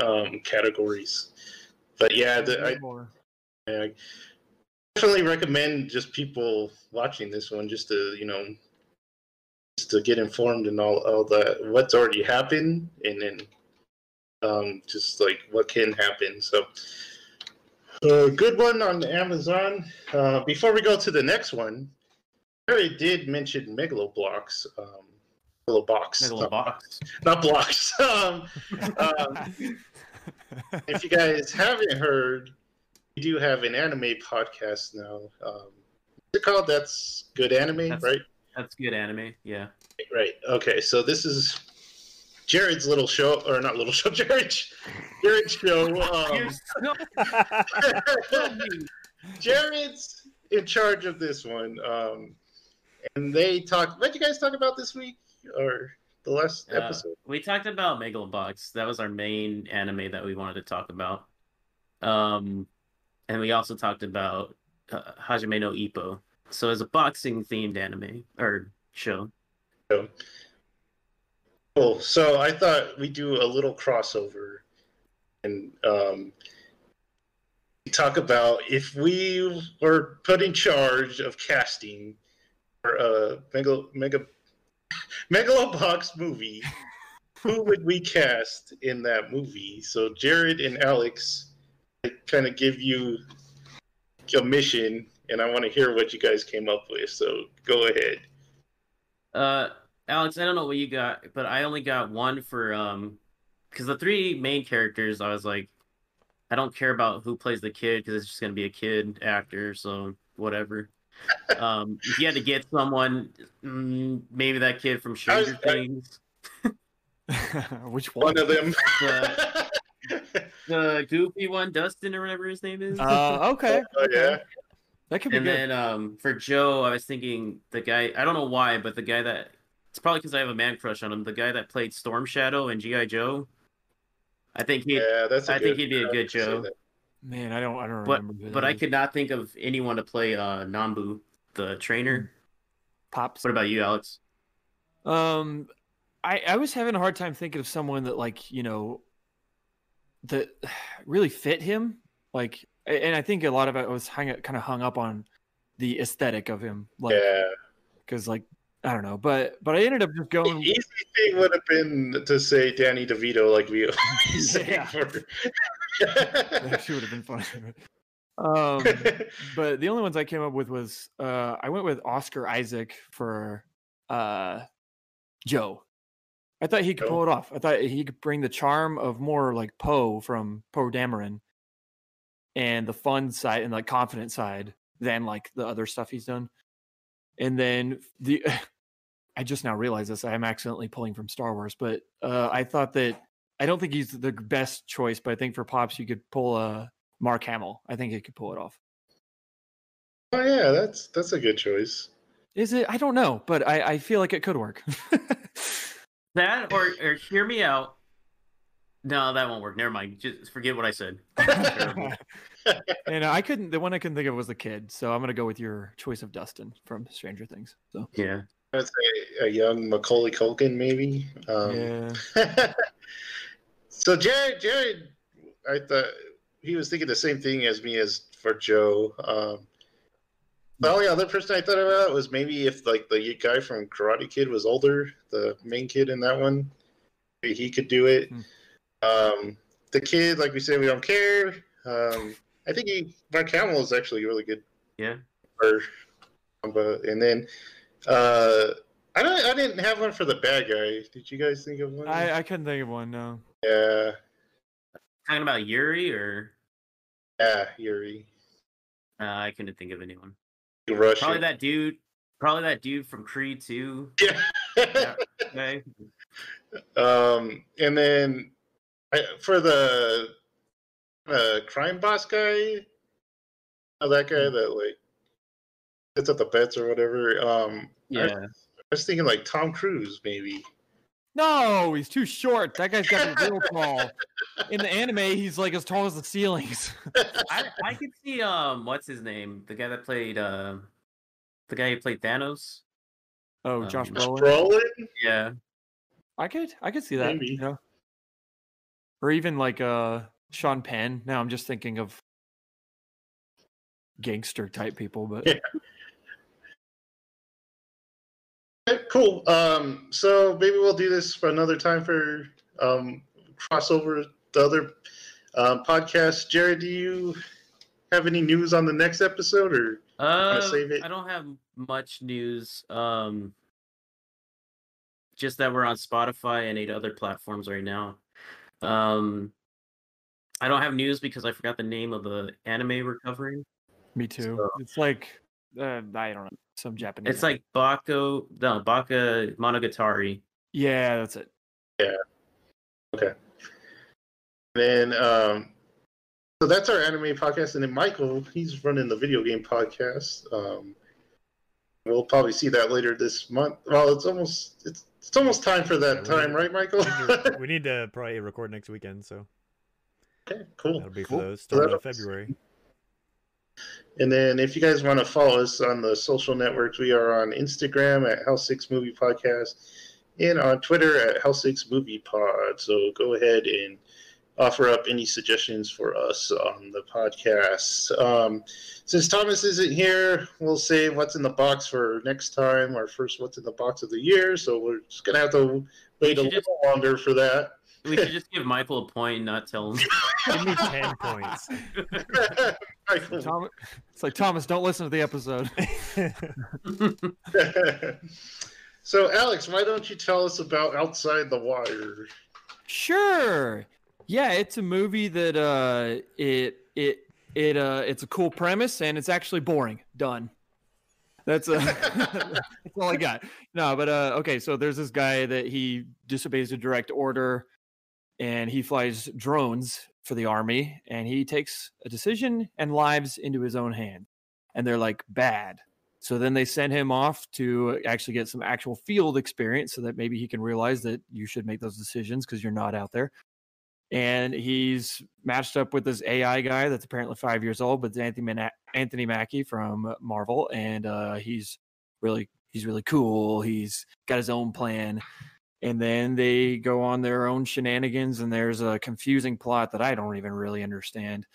um, categories but yeah the, I, I definitely recommend just people watching this one just to you know just to get informed and all, all that what's already happened and then um, just like what can happen so a good one on Amazon. Uh, before we go to the next one, Barry did mention Megaloblocks. Um, Megalobox. Megalobox. Not blocks. um, um, if you guys haven't heard, do have an anime podcast now. Um, what's it called? That's Good Anime, That's- right? That's good anime. Yeah. Right. Okay. So this is Jared's little show, or not little show, Jared, Jared's show. Um, Jared's in charge of this one. Um, and they talk. What did you guys talk about this week or the last Uh, episode? we talked about Megalobox. That was our main anime that we wanted to talk about. Um, and we also talked about uh, Hajime no Ippo. So it's a boxing themed anime or show. Cool. So I thought we'd do a little crossover and um, talk about if we were put in charge of casting for a mega mega megalobox movie, who would we cast in that movie? So Jared and Alex, I kind of give you a mission, and I want to hear what you guys came up with. So go ahead. Uh, Alex, I don't know what you got, but I only got one for um, because the three main characters, I was like, I don't care about who plays the kid because it's just gonna be a kid actor, so whatever. um, if you had to get someone, mm, maybe that kid from Stranger I- Things, which one One of them. the, the goofy one, Dustin or whatever his name is. uh okay oh yeah. that could be and good then um, for Joe, I was thinking the guy. I don't know why, but the guy that it's probably because I have a man crush on him. The guy that played Storm Shadow and GI Joe. I think he, Yeah, that's. I I think he'd be a good Joe. man i don't i don't but remember who but I could not think of anyone to play uh Nambu, the trainer. pops What about you, Alex? Um, I I was having a hard time thinking of someone that like you know that really fit him. Like, and I think a lot of it was hung kind of hung up on the aesthetic of him. Like, Yeah. because like I don't know, but but I ended up just The going. easy thing would have been to say Danny DeVito, like we always say. Yeah. For... That would have been funny. Um, but the only ones I came up with was uh, I went with Oscar Isaac for uh, Joe. I thought he could pull it off. I thought he could bring the charm of more like Poe from Poe Dameron and the fun side and like confident side than like the other stuff he's done. And then the I just now realized this. I am accidentally pulling from Star Wars, but uh, I thought that I don't think he's the best choice, but I think for Pops you could pull a Mark Hamill. I think he could pull it off. oh yeah, that's that's a good choice. Is it? I don't know, but I, I feel like it could work. That or or hear me out. No, that won't work. Never mind. Just forget what I said. And I couldn't. The one I couldn't think of was the kid. So I'm gonna go with your choice of Dustin from Stranger Things. So Yeah. I'd say a young Macaulay Culkin, maybe. Um, yeah, so Jared, Jared, I thought he was thinking the same thing as me as for Joe. Um, the only other person I thought about was maybe if like the guy from Karate Kid was older, the main kid in that one, maybe he could do it. Hmm. Um, the kid, like we said, we don't care. Um, I think he Mark Hamill is actually really good. Yeah. Or, but and then uh, I don't. I didn't have one for the bad guy. Did you guys think of one? I, I couldn't think of one. No. yeah. Talking about Yuri or Yeah, Yuri. uh, I couldn't think of anyone. Rush. Probably that dude. Probably that dude from Creed too. Yeah. Yeah. Okay. um, and then I, for the uh, crime boss guy, oh, that guy that like sits at the bets or whatever. Um, I, Yeah. I was thinking like Tom Cruise, maybe. No, he's too short. That guy's got to be real tall. In the anime, he's like as tall as the ceilings. I, I could see um what's his name? The guy that played uh, the guy who played Thanos. Oh, Josh Um, Brolin. Brolin. Yeah. I could, I could see that. Maybe. You know? Or even like uh Sean Penn. Now I'm just thinking of gangster type people, but Yeah. Cool. Um, so maybe we'll do this for another time for um, crossover the other um, podcast. Jared, do you have any news on the next episode, or Uh, save it? I don't have much news. Um, just that we're on Spotify and eight other platforms right now. Um, I don't have news because I forgot the name of the anime we're covering. me too. So- It's like uh, I don't know, some Japanese. It's like Bako, no, Baka Monogatari. yeah, that's it. Yeah. Okay. Then um, so that's our anime podcast, and then Michael, he's running the video game podcast. Um, we'll probably see that later this month. Well, it's almost it's it's almost time for that Yeah, we- time, right, Michael? We need to- we need to probably record next weekend, so okay, cool. that'll be for Cool. those So start of that'll- February. And then if you guys want to follow us on the social networks, we are on Instagram at House Six Movie Podcast and on Twitter at House Six Movie Pod. So go ahead and offer up any suggestions for us on the podcast. Um, since Thomas isn't here, we'll say what's in the box for next time, our first what's in the box of the year. So we're just gonna have to wait a little just- longer for that. We should just give Michael a point and not tell him. Give me ten points. Tom, it's like Thomas, don't listen to the episode. so, Alex, why don't you tell us about Outside the Wire? Sure. Yeah, it's a movie that uh it it it uh it's a cool premise and it's actually boring. Done. That's uh that's all I got. No, but uh okay, so there's this guy that he disobeys a direct order and he flies drones for the army and he takes a decision and lives into his own hand. And they're like bad. So then they send him off to actually get some actual field experience so that maybe he can realize that you should make those decisions because you're not out there. And he's matched up with this AI guy that's apparently five years old, but Anthony, Anthony Mackie from Marvel. And uh, he's really he's really cool. He's got his own plan. And then they go on their own shenanigans, and there's a confusing plot that I don't even really understand.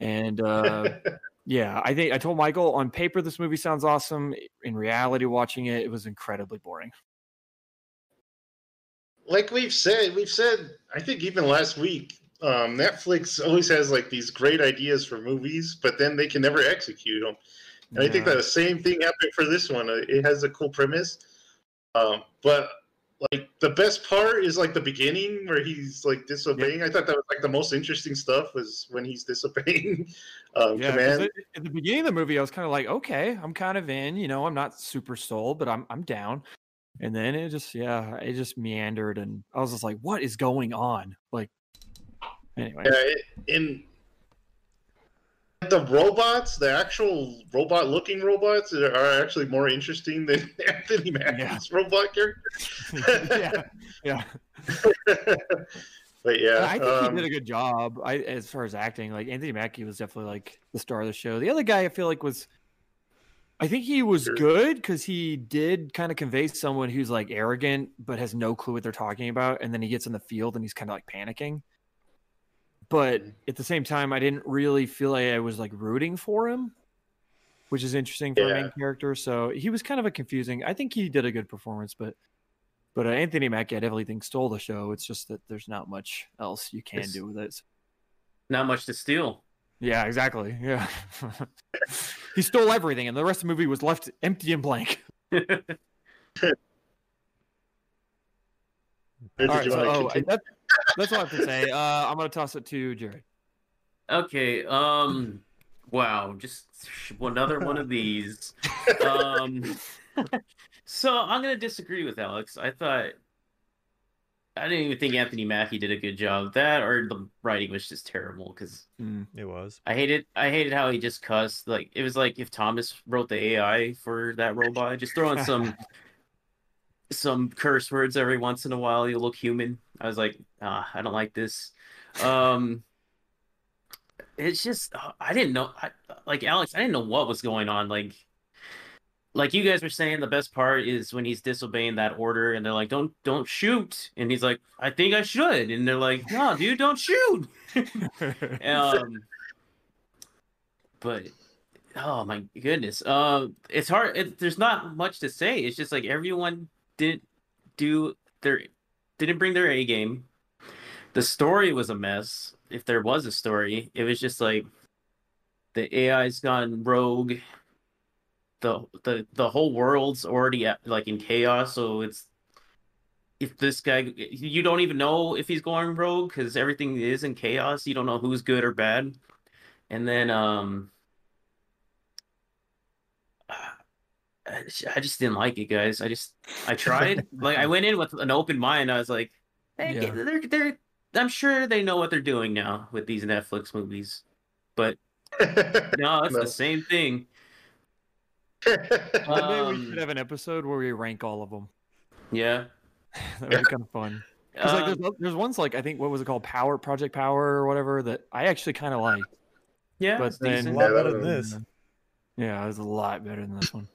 And uh, yeah, I think I told Michael on paper this movie sounds awesome. In reality, watching it, it was incredibly boring. like we've said, we've said, I think even last week, um, Netflix always has like these great ideas for movies, but then they can never execute them. And I think that the same thing happened for this one. It has a cool premise, um, but like the best part is like the beginning where he's like disobeying. I thought that was like the most interesting stuff was when he's disobeying um, Yeah, command. at, at the beginning of the movie, I was kind of like, okay, I'm kind of in. You know, I'm not super sold, but I'm I'm down. And then it just, yeah, it just meandered, and I was just like, what is going on? Like, anyway, Yeah, it, in the robots, the actual robot-looking robots, are actually more interesting than Anthony Mackie's robot character. yeah, yeah. But yeah, I think um, he did a good job. I as far as acting, like Anthony Mackie was definitely like the star of the show. The other guy, I feel like was, I think he was Sure. good because he did kind of convey someone who's like arrogant but has no clue what they're talking about, and then he gets in the field and he's kind of like panicking. But Mhm. at the same time, I didn't really feel like I was like rooting for him, which is interesting for a main character. So he was kind of a confusing. I think he did a good performance, but but uh, Anthony Mackie, I definitely think stole the show. It's just that there's not much else you can It's- do with it. Not much to steal. Yeah, exactly. Yeah, he stole everything, and the rest of the movie was left empty and blank. All right, so, oh, that, that's all I have to say. Uh, I'm gonna toss it to Jared. Okay. Um. Wow. Just another one of these. Um. So I'm gonna disagree with Alex. I thought I didn't even think Anthony Mackie did a good job. That or the writing was just terrible because Mm. It was. I hated I hated how he just cussed. Like it was like if Thomas wrote the AI for that robot, just throwing some some curse words every once in a while. You look human. I was like, ah, I don't like this. Um, it's just uh, I didn't know. I, like Alex, I didn't know what was going on. Like, like you guys were saying, the best part is when he's disobeying that order, and they're like, "Don't, don't shoot," and he's like, "I think I should," and they're like, "No, dude, don't shoot." um, but oh my goodness, um, it's hard. It, there's not much to say. It's just like everyone didn't do their didn't bring their A game. The story was a mess. If there was a story, it was just like the AI's gone rogue. The the the whole world's already at, like in chaos, so it's if this guy you don't even know if he's going rogue because everything is in chaos. You don't know who's good or bad. And then um I I just didn't like it, guys. I just I tried. like I went in with an open mind. I was like, hey, Yeah. they're they're I'm sure they know what they're doing now with these Netflix movies. But no, it's No. the same thing. One day we Um, should have an episode where we rank all of them. Yeah. That would be kind of fun. Because like, Um, there's, there's ones like I think what was it called, Power Project Power or whatever that I actually kind of liked. yeah, but it's then- A lot better than this. Yeah, it was a lot better than this one.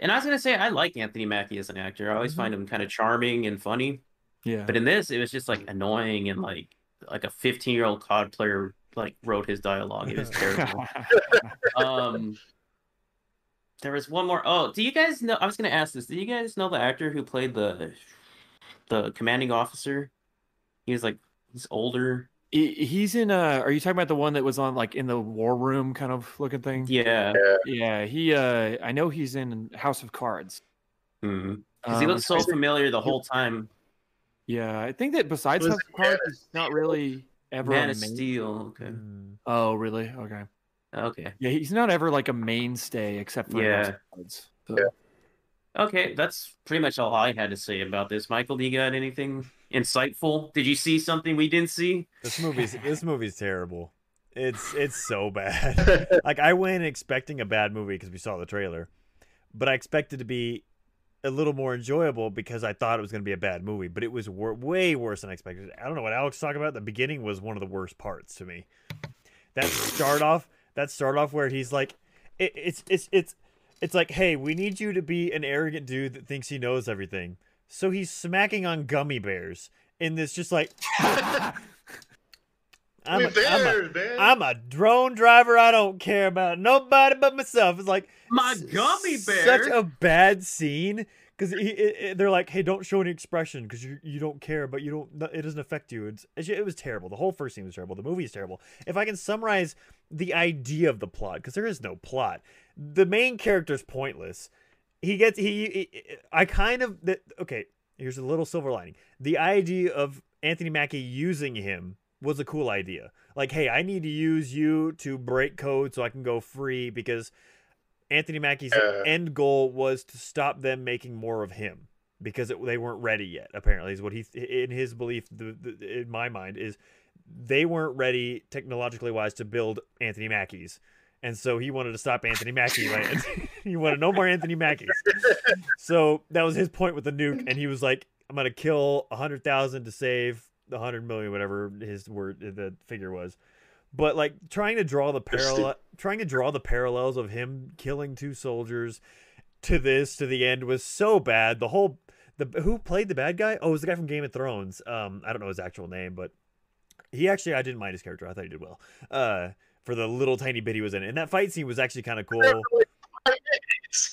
And I was gonna say I like Anthony Mackie as an actor. I always Mhm. find him kind of charming and funny. Yeah. But in this, it was just like annoying and like like a 15 year old COD player like wrote his dialogue. It was terrible. um, there was one more. Oh, do you guys know? I was gonna ask this. Do you guys know the actor who played the the commanding officer? He was like he's older. He- he's in uh are you talking about the one that was on like in the war room kind of looking thing? Yeah, Yeah, he uh I know he's in House of Cards. because he Um, looks so familiar the whole time. Yeah, I think that besides House of Cards, he's not really ever Man a of main- Steel. Okay, Mm. Oh, really? Okay. okay, Yeah, he's not ever like a mainstay except for in House Yeah. of Cards. So, Yeah. okay. That's pretty much all I had to say about this. Michael, do you got anything insightful? Did you see something we didn't see? This movie's this movie's terrible. It's it's so bad. like I went expecting a bad movie because we saw the trailer, but I expected to be a little more enjoyable because I thought it was going to be a bad movie. But it was wor- way worse than I expected. I don't know what Alex talked about. The beginning was one of the worst parts to me. That start off, that start off where he's like, it, it's it's it's it's like, hey, we need you to be an arrogant dude that thinks he knows everything. So he's smacking on gummy bears in this just like. I'm we a, I'm a, bears, man. I'm a drone driver. I don't care about nobody but myself. It's like My gummy bear. Such a bad scene because they're like, "Hey, don't show any expression because you you don't care, but you don't. It doesn't affect you." It's, it's- it was terrible. The whole first scene was terrible. The movie is terrible. If I can summarize the idea of the plot, because there is no plot, the main character is pointless. He gets he. he I kind of that. Okay, here's a little silver lining. The idea of Anthony Mackie using him was a cool idea. Like, hey, I need to use you to break code so I can go free because Anthony Mackie's Uh. end goal was to stop them making more of him because it, they weren't ready yet. Apparently, is what he in his belief. The, the, in my mind is they weren't ready technologically wise to build Anthony Mackies. And so he wanted to stop Anthony Mackie land. he wanted no more Anthony Mackies. So that was his point with the nuke. And he was like, I'm going to kill 100,000 to save the hundred million, whatever his word the figure was. But like trying to draw the parallel, trying to draw the parallels of him killing two soldiers to this to the end was so bad. The whole the who played the bad guy? Oh, it was the guy from Game of Thrones. Um, I don't know his actual name, but he actually I didn't mind his character. I thought he did well. Uh, for the little tiny bit he was in, and that fight scene was actually kind of cool.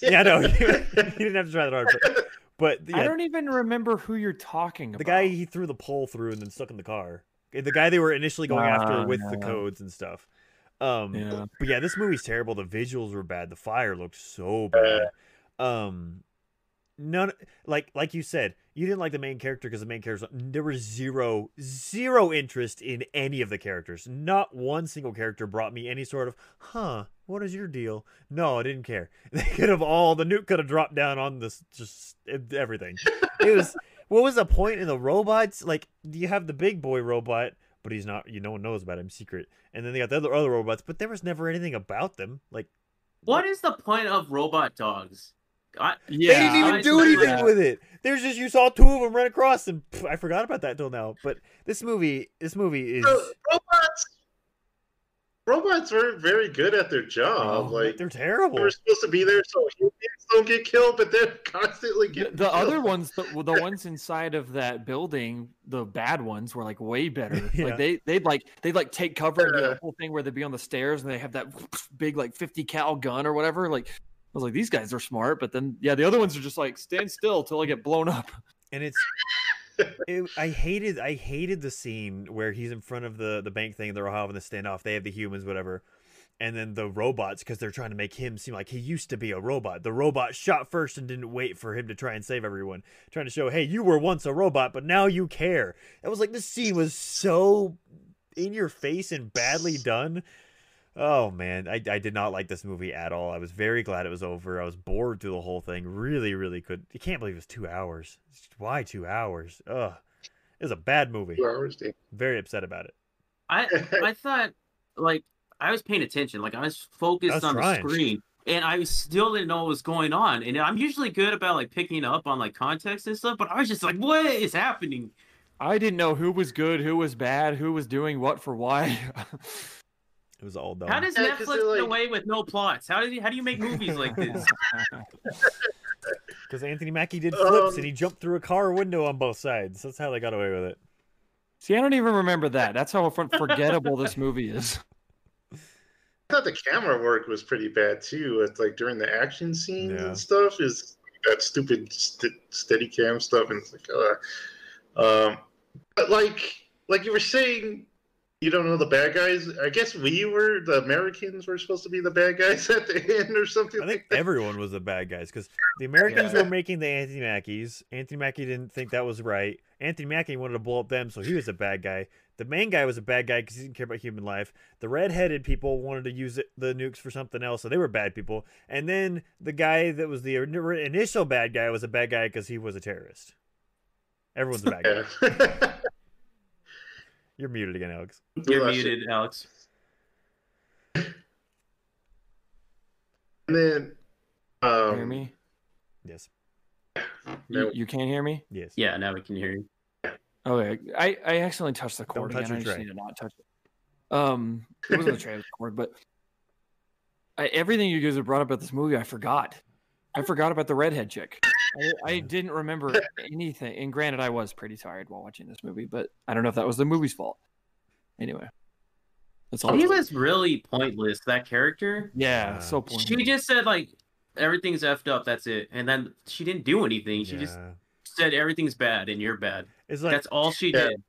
yeah, no, he, didn't have to try that hard. But, but yeah, I don't even remember who you're talking about. the guy he threw the pole through and then stuck in the car. The guy they were initially going after with the codes and stuff. Um, Yeah. but yeah, this movie's terrible. The visuals were bad. The fire looked so bad. Um, none like like you said, you didn't like the main character because the main character there was zero zero interest in any of the characters. Not one single character brought me any sort of huh. What is your deal? No, I didn't care. They could have all the nuke could have dropped down on this just everything. It was what was the point in the robots? Like you have the big boy robot, but he's not. You no one knows about him, secret. And then they got the other other robots, but there was never anything about them. Like What is the point of robot dogs? I, Yeah, they didn't even I- do I- anything yeah. with it. There's just you saw two of them run across, and pff, I forgot about that till now. But this movie, this movie is So, robots. Robots weren't very good at their job. oh, like they're terrible. They're supposed to be there so humans don't get killed, but they're constantly The, getting the other ones, the, the ones inside of that building, the bad ones were like way better. Yeah. Like they they'd like they'd like take cover and do the whole thing where they'd be on the stairs and they have that big like fifty cal gun or whatever. Like I was like, these guys are smart, but then yeah, the other ones are just like stand still till I get blown up. and it's it, I hated I hated the scene where he's in front of the the bank thing. They're all having the standoff. They have the humans, whatever, and then the robots because they're trying to make him seem like he used to be a robot. The robot shot first and didn't wait for him to try and save everyone, trying to show, hey, you were once a robot, but now you care. It was like this scene was so in your face and badly done. Oh man, I, I did not like this movie at all. I was very glad it was over. I was bored through the whole thing. Really, really could. I can't believe it was two hours. Why two hours? Ugh, it was a bad movie. Two hours, damn. Very upset about it. I I thought like I was paying attention, like I was focused was on trying. the screen, and I still didn't know what was going on. And I'm usually good about like picking up on like context and stuff, but I was just like, what is happening? I didn't know who was good, who was bad, who was doing what for why. It was all done. How does Yeah, 'cause Netflix they're get away with no plots? How do you how do you make movies like this? Because Anthony Mackie did flips Um, and he jumped through a car window on both sides. That's how they got away with it. See, I don't even remember that. That's how forgettable this movie is. I thought the camera work was pretty bad too. It's like during the action scenes Yeah. and stuff is that stupid st- steady cam stuff, and it's like, uh, um, but like like you were saying, you don't know the bad guys. I guess we were the Americans were supposed to be the bad guys at the end or something. I think like everyone was the bad guys because the Americans Yeah. were making the Anthony Mackies. Anthony Mackie didn't think that was right. Anthony Mackie wanted to blow up them, so he was a bad guy. The main guy was a bad guy because he didn't care about human life. The red-headed people wanted to use it, the nukes for something else, so they were bad people. And then the guy that was the initial bad guy was a bad guy because he was a terrorist. Everyone's a bad guy. Yeah. You're muted again, Alex. You're Well, muted, Alex. And then, um, hear me? Yes. You, no, you can't hear me? Yes. Yeah, now we can hear you. Okay, I, I accidentally touched the cord touch again. I your just tray. need to not touch it. Um, it wasn't the tray, it was the cord, but I, everything you guys have brought up about this movie, I forgot. I forgot about the redhead chick. I, I didn't remember anything. And granted, I was pretty tired while watching this movie, but I don't know if that was the movie's fault. Anyway, that's all. He was really pointless. That character. yeah, Yeah. so pointless. She just said like everything's effed up. That's it. And then she didn't do anything. She just said everything's bad and you're bad. It's like That's all she Yeah. did.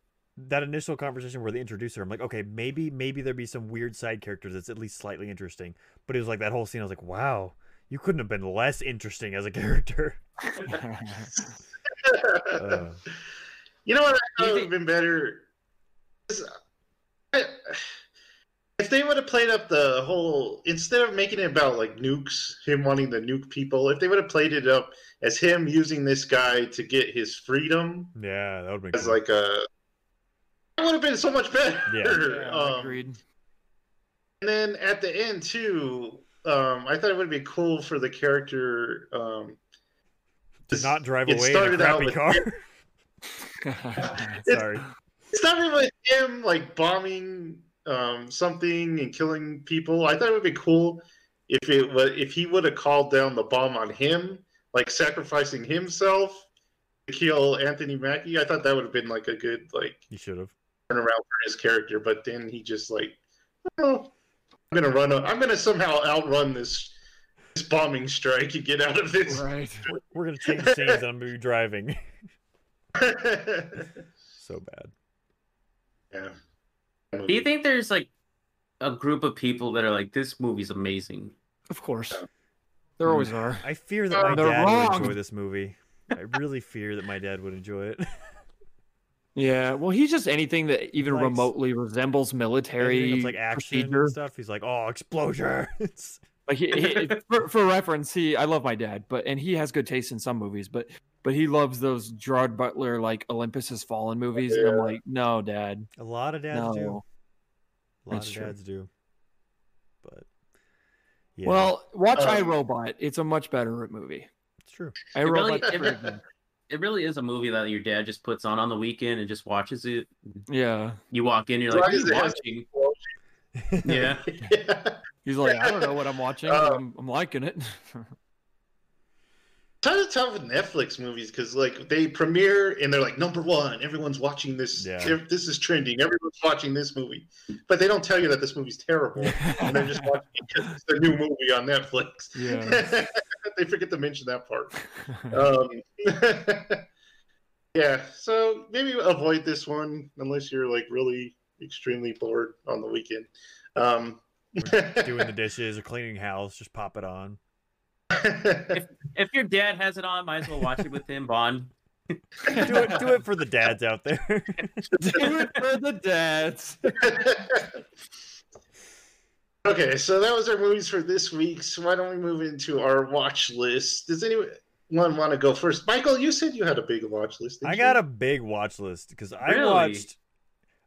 that initial conversation where they introduce her, I'm like, okay, maybe maybe there'd be some weird side characters that's at least slightly interesting. But it was like that whole scene. I was like, wow, you couldn't have been less interesting as a character. Uh, you know what I thought would have been better? If they would have played up the whole, instead of making it about like nukes, him wanting to nuke people, if they would have played it up as him using this guy to get his freedom yeah, that would be as cool. like a, it would have been so much better. Yeah, Um, agreed. And then at the end too, um, I thought it would be cool for the character um, to not drive away in a started out crappy with- car. Sorry. It's not with him like bombing um, something and killing people. I thought it would be cool if it was if he would have called down the bomb on him, like sacrificing himself to kill Anthony Mackie. I thought that would have been like a good like You should have. turnaround for his character. But then he just like, oh, I'm gonna run. A, I'm gonna somehow outrun this this bombing strike and get out of this. Right. We're gonna change scenes and I'm gonna be driving. so bad. yeah. Do you think there's like a group of people that are like, this movie's amazing? Of course. There always mm. are. I fear that uh, my They're dad would enjoy this movie. I really fear that my dad would enjoy it. Yeah. Well, he's just anything that even Likes- remotely resembles military Anything that's like action procedure. and stuff. He's like, oh, explosions. Like he, he, for, for reference, he I love my dad, but and he has good taste in some movies, but but he loves those Gerard Butler like Olympus Has Fallen movies, and I'm like, no, dad, A lot of dads do. A lot That's of true. dads do. But yeah, Well, watch Um, I Robot. It's a much better movie. it's true. I It really, Robot. It, really is a movie that your dad just puts on on the weekend and just watches it. Yeah. You walk in, you're like, what are you Right, it watching? Yeah. yeah. He's like, I don't know what I'm watching. Uh, but I'm, I'm liking it. kind of tough with Netflix movies because like they premiere and they're like number one, everyone's watching this. Yeah. This is trending. Everyone's watching this movie, but they don't tell you that this movie's terrible, and they're just watching it because it's the new movie on Netflix. Yeah. they forget to mention that part. Um, yeah, so maybe avoid this one unless you're like really extremely bored on the weekend. Um, Doing the dishes or cleaning house, just pop it on. If your dad has it on, might as well watch it with him, Bond. Do it. Do it for the dads out there. Do it for the dads. Okay, so that was our movies for this week. So why don't we move into our watch list? Does anyone want to go first? Michael, you said you had a big watch list. I got a big watch list because I Really? watched.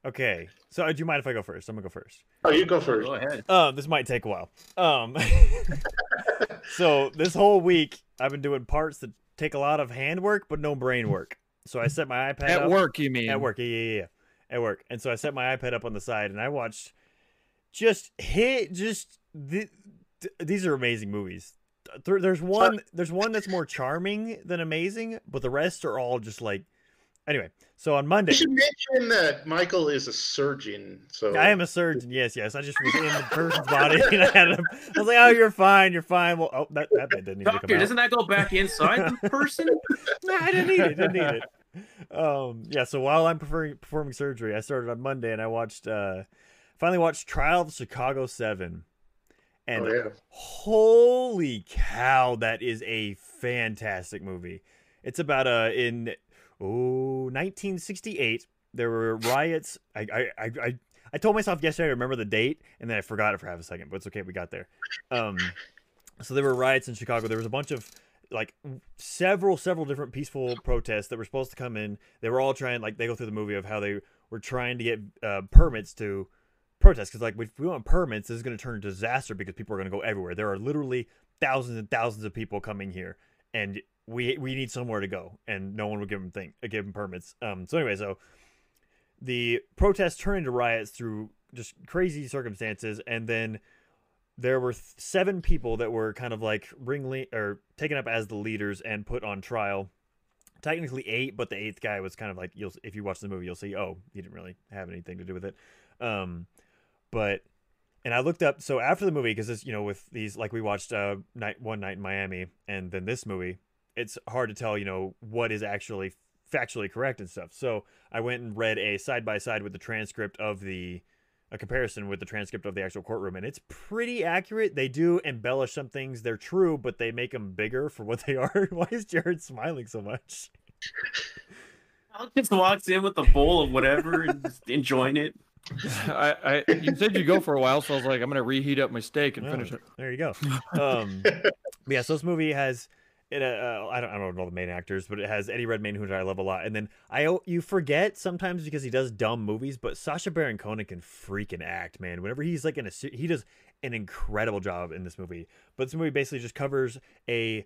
Okay, so uh, do you mind if I go first? I'm gonna go first. Oh, you go first. Go ahead. Um, this might take a while. Um, so this whole week I've been doing parts that take a lot of hand work but no brain work. So I set my iPad At up- work, you mean? At work, yeah, yeah, yeah, at work. And so I set my iPad up on the side and I watched just hit just th- th- these are amazing movies. There, there's one there's one that's more charming than amazing, but the rest are all just like anyway. So on Monday You should mention that Michael is a surgeon. So I am a surgeon. Yes, yes. I just was in the person's body, and I had him. I was like, "Oh, you're fine. You're fine." Well, oh, that that bit didn't need to Doctor, come out. doesn't that go back inside the person? No, I didn't need it. Didn't need it. Um, yeah. So while I'm performing, performing surgery, I started on Monday, and I watched. uh Finally watched Trial of Chicago Seven, and Oh, yeah. holy cow, that is a fantastic movie. It's about uh in oh 1968 there were riots. I I I. I I told myself yesterday to remember the date, and then I forgot it for half a second. But it's okay, we got there. Um, so there were riots in Chicago. There was a bunch of like several several different peaceful protests that were supposed to come in. They were all trying like they go through the movie of how they were trying to get uh, permits to protest because like if we want permits, this is going to turn into disaster because people are going to go everywhere. There are literally thousands and thousands of people coming here, and we we need somewhere to go, and no one would give them thing uh, give them permits. Um. So anyway, so the protests turned into riots through just crazy circumstances, and then there were th- seven people that were kind of like ringlead or taken up as the leaders and put on trial. Technically eight, but the eighth guy was kind of like you'll if you watch the movie, you'll see oh he didn't really have anything to do with it. Um, but and I looked up so after the movie because this you know with these like we watched uh night one night in Miami and then this movie, it's hard to tell you know what is actually factually correct and stuff. So I went and read a side by side with the transcript of the a comparison with the transcript of the actual courtroom, and it's pretty accurate. They do embellish some things; they're true, but they make them bigger for what they are. Why is Jared smiling so much? Alex just walks in with a bowl of whatever and just enjoying it. I, I you said you go for a while, so I was like, I'm gonna reheat up my steak and Oh, finish it. There you go. Um, yeah, so this movie has it. Uh, I don't, I don't know the main actors, but it has Eddie Redmayne, who I love a lot, and then I you forget sometimes because he does dumb movies, but Sacha Baron Cohen can freaking act, man. Whenever he's like in a, he does an incredible job in this movie. But this movie basically just covers a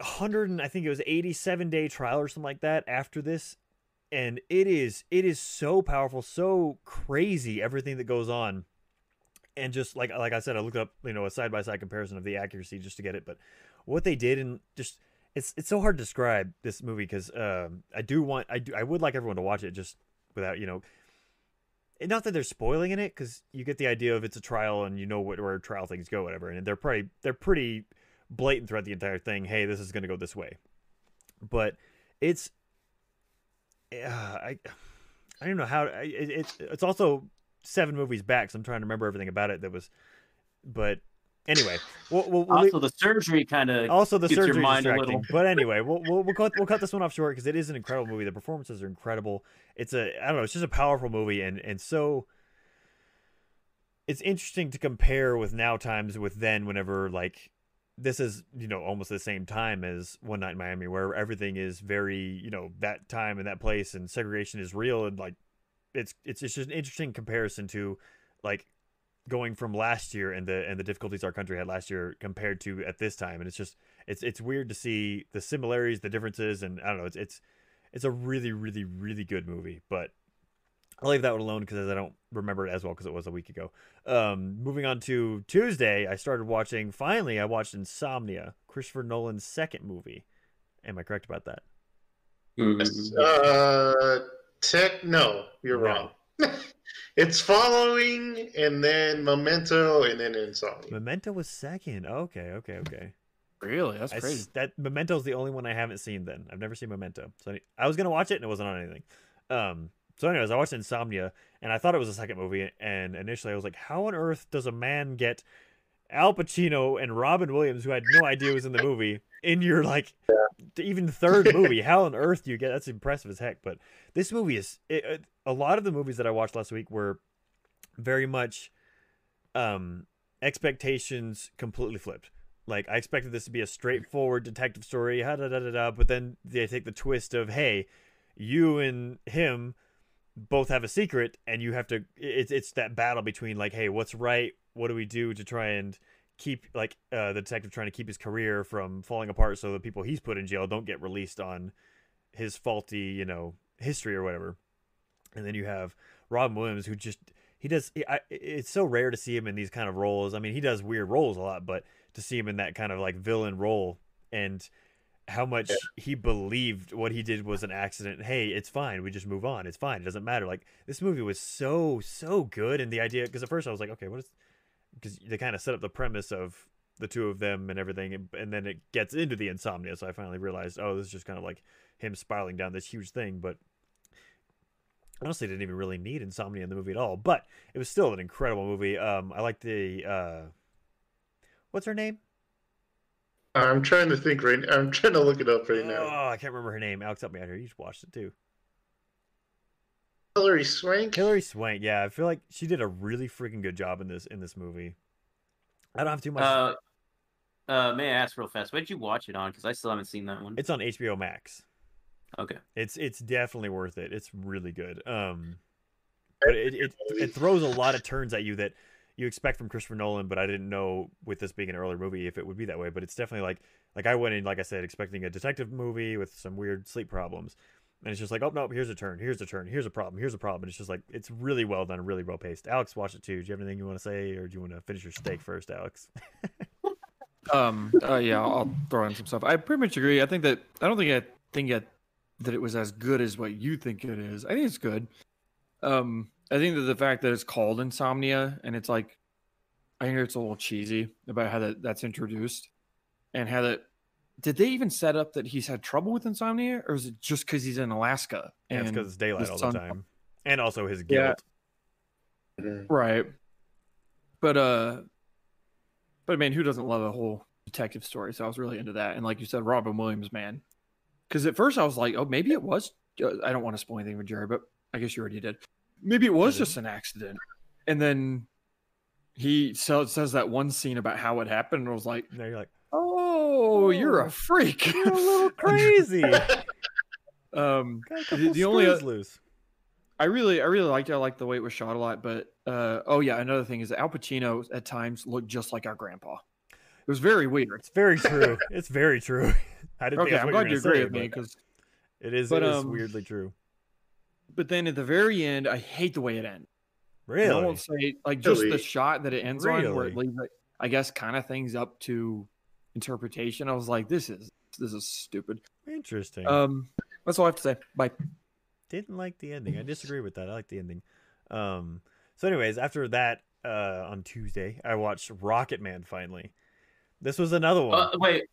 hundred and I think it was eighty-seven day trial or something like that. After this, and it is it is so powerful, so crazy everything that goes on. And just like like I said, I looked up you know a side by side comparison of the accuracy just to get it, but what they did and just it's it's so hard to describe this movie because um, I do want I do I would like everyone to watch it just without you know not that they're spoiling in it because you get the idea of it's a trial and you know what, where trial things go whatever and they're pretty they're pretty blatant throughout the entire thing hey this is going to go this way. But it's uh, I I don't know how it, it's it's also seven movies back so I'm trying to remember everything about it that was but anyway we'll, we'll, Also, the surgery kind of also the surgery mind a distracting. little. But anyway, we'll we'll we'll cut, we'll cut this one off short because it is an incredible movie. The performances are incredible. It's a I don't know. It's just a powerful movie and and so. It's interesting to compare with now times with then whenever like this is you know almost the same time as One Night in Miami where everything is very you know that time and that place and segregation is real and like it's it's it's just an interesting comparison to like going from last year and the and the difficulties our country had last year compared to at this time. And it's just it's it's weird to see the similarities the differences and i don't know it's it's it's a really really really good movie but i'll leave that one alone because i don't remember it as well because it was a week ago. Um moving on to tuesday i started watching finally i watched insomnia christopher nolan's second movie. Am i correct about that? Mhm. Uh, tech, no, you're No. wrong. it's following, and then Memento, and then Insomnia. memento was second okay okay okay Really? That's I s- crazy. that Memento's the only one I haven't seen. Then I've never seen Memento, so I, I was gonna watch it and it wasn't on anything. Um, so anyways, I watched Insomnia and I thought it was a second movie. And initially, I was like, "How on earth does a man get Al Pacino and Robin Williams, who I had no idea was in the movie, in your like even third movie? How on earth do you get? That's impressive as heck. But this movie is it, a lot of the movies that I watched last week were very much um expectations completely flipped. Like I expected this to be a straightforward detective story, da da da da, but then they take the twist of, hey, you and him both have a secret, and you have to. It's it's that battle between like, hey, what's right? What do we do to try and keep like uh, the detective trying to keep his career from falling apart, so the people he's put in jail don't get released on his faulty, you know, history or whatever. And then you have Robin Williams, who just he does. I, it's so rare to see him in these kind of roles. I mean, he does weird roles a lot, but to see him in that kind of like villain role and how much he believed what he did was an accident. Hey, it's fine. We just move on. It's fine. It doesn't matter. Like this movie was so so good, and the idea because at first I was like, okay, what is? Because they kind of set up the premise of the two of them and everything, and, and then it gets into the insomnia. So I finally realized, oh, this is just kind of like him spiraling down this huge thing, but honestly didn't even really need insomnia in the movie at all but it was still an incredible movie um i like the uh what's her name I'm trying to think right. I'm trying to look it up right now. oh i can't remember her name alex help me out here you just watched it too Hilary Swank. hilary swank yeah i feel like she did a really freaking good job in this in this movie i don't have too much Uh, uh, may I ask real fast? What did you watch it on? Because I still haven't seen that one. it's on hbo max Okay. it's it's definitely worth it it's really good um but it, it it throws a lot of turns at you that you expect from Christopher Nolan, but I didn't know with this being an earlier movie if it would be that way. But it's definitely like like I went in, like I said, expecting a detective movie with some weird sleep problems. And it's just like, oh no, here's a turn, here's a turn, here's a problem, here's a problem. And it's just like it's really well done, really well paced. Alex watched it too. Do you have anything you want to say, or do you want to finish your steak first, Alex? Um. Uh, yeah, I'll throw in some stuff. I pretty much agree. I think that I don't think I think that that it was as good as what you think it is. I think it's good. Um. I think that the fact that it's called Insomnia and it's like, I think it's a little cheesy about how that that's introduced, and how that. Did they even set up that he's had trouble with insomnia, or is it just because he's in Alaska? And it's because it's daylight all the time, and also his guilt. Mhm. Right. But uh but man, who doesn't love a whole detective story? So I was really into that. And like you said, Robin Williams, man. Because at first I was like, oh, maybe it was. uh, I don't want to spoil anything with Jerry, but I guess you already did. Maybe it was just an accident. And then he so, says that one scene about how it happened, and I was like, Now you're like, oh, you're a freak. you're a little crazy. um, Got a couple the only screws oth- loose. I really, I really liked it. I liked the way it was shot a lot. But uh, oh yeah, another thing is that Al Pacino at times looked just like our grandpa. It was very weird. It's very true. it's very true. I didn't okay, think I'm glad you you agree with me because it is. but, it is um, weirdly true. but then at the very end, I hate the way it ends. And I won't say like just Really? the shot that it ends on, where it leaves, like, I guess, kind of things up to interpretation. I was like, this is this is stupid. Interesting. Um, that's all I have to say. Bye. Didn't like the ending. I disagree with that. I like the ending. Um. So, anyways, after that, uh, on Tuesday, I watched Rocket Man. Finally, this was another one. Uh, wait,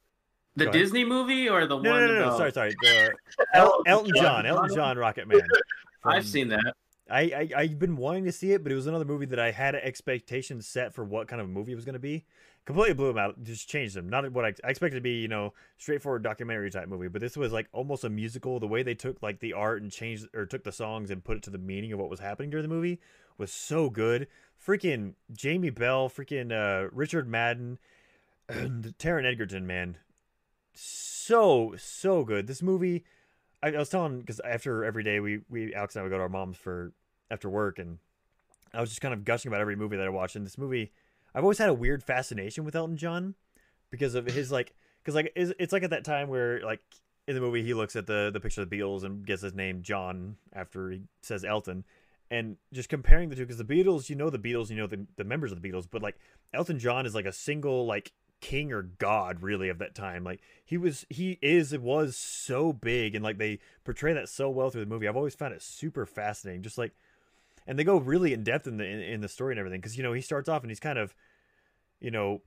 the Go ahead. Disney movie or the no, one? no, no, no. about- Sorry, sorry. The El- Elton John. Elton John. Rocket Man. I've seen that. I, I I've been wanting to see it, but it was another movie that I had expectations set for what kind of movie it was going to be. Completely blew them out. Just changed them. Not what I, I expected to be, you know, straightforward documentary type movie. But this was like almost a musical. The way they took like the art and changed or took the songs and put it to the meaning of what was happening during the movie was so good. Freaking Jamie Bell, freaking uh, Richard Madden, and Taron Egerton, man, so so good. This movie. I, I was telling because after every day we we Alex and I would go to our mom's for after work, and I was just kind of gushing about every movie that I watched. And this movie, I've always had a weird fascination with Elton John because of his like, because like it's, it's like at that time where like in the movie he looks at the the picture of the Beatles and gets his name John after he says Elton. And just comparing the two, because the Beatles, you know the Beatles, you know the, the members of the Beatles, but like Elton John is like a single like king or god really of that time. Like he was, he is, it was so big, and like they portray that so well through the movie. I've always found it super fascinating. Just like, and they go really in depth in the in, in the story and everything. Because you know he starts off and he's kind of, you know,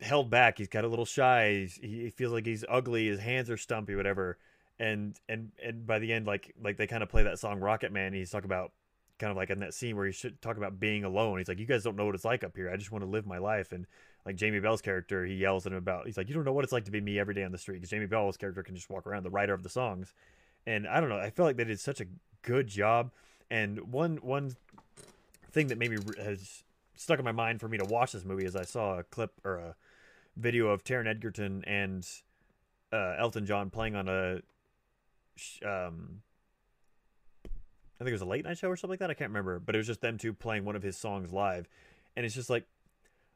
held back. He's got a little shy. He's, he feels like he's ugly. His hands are stumpy, whatever. And and and by the end, like like they kind of play that song Rocket Man. He's talking about kind of like in that scene where he should talk about being alone. He's like, you guys don't know what it's like up here. I just want to live my life. And like Jamie Bell's character, he yells at him about. He's like, you don't know what it's like to be me every day on the street. Because Jamie Bell's character can just walk around, the writer of the songs. And I don't know. I feel like they did such a good job. And one one thing that maybe has stuck in my mind for me to watch this movie is I saw a clip or a video of Taron Egerton and uh, Elton John playing on a um, I think it was a late night show or something like that. I can't remember, but it was just them two playing one of his songs live, and it's just like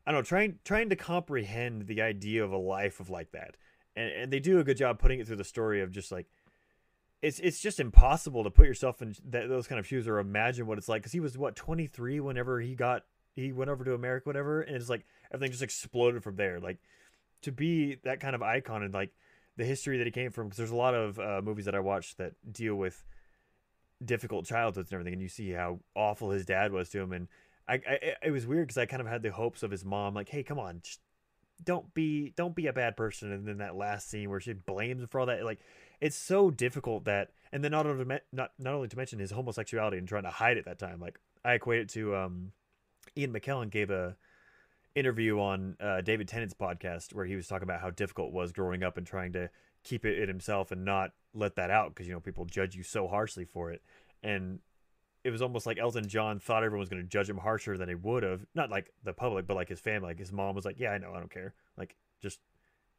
I don't know, trying trying to comprehend the idea of a life of like that, and and they do a good job putting it through the story of just like it's it's just impossible to put yourself in that, those kind of shoes or imagine what it's like because he was what 23 whenever he got he went over to America whatever and it's like everything just exploded from there. Like to be that kind of icon and like the history that he came from because there's a lot of uh, movies that I watch that deal with difficult childhoods and everything and you see how awful his dad was to him and I, I it was weird because I kind of had the hopes of his mom like hey come on just don't be don't be a bad person and then that last scene where she blames him for all that like it's so difficult that and then not only to, not not only to mention his homosexuality and trying to hide it that time like I equate it to um Ian McKellen gave a interview on uh, David Tennant's podcast where he was talking about how difficult it was growing up and trying to keep it in himself and not let that out because you know people judge you so harshly for it. And it was almost like Elton John thought everyone was going to judge him harsher than he would have not like the public but like his family like his mom was like yeah I know I don't care like just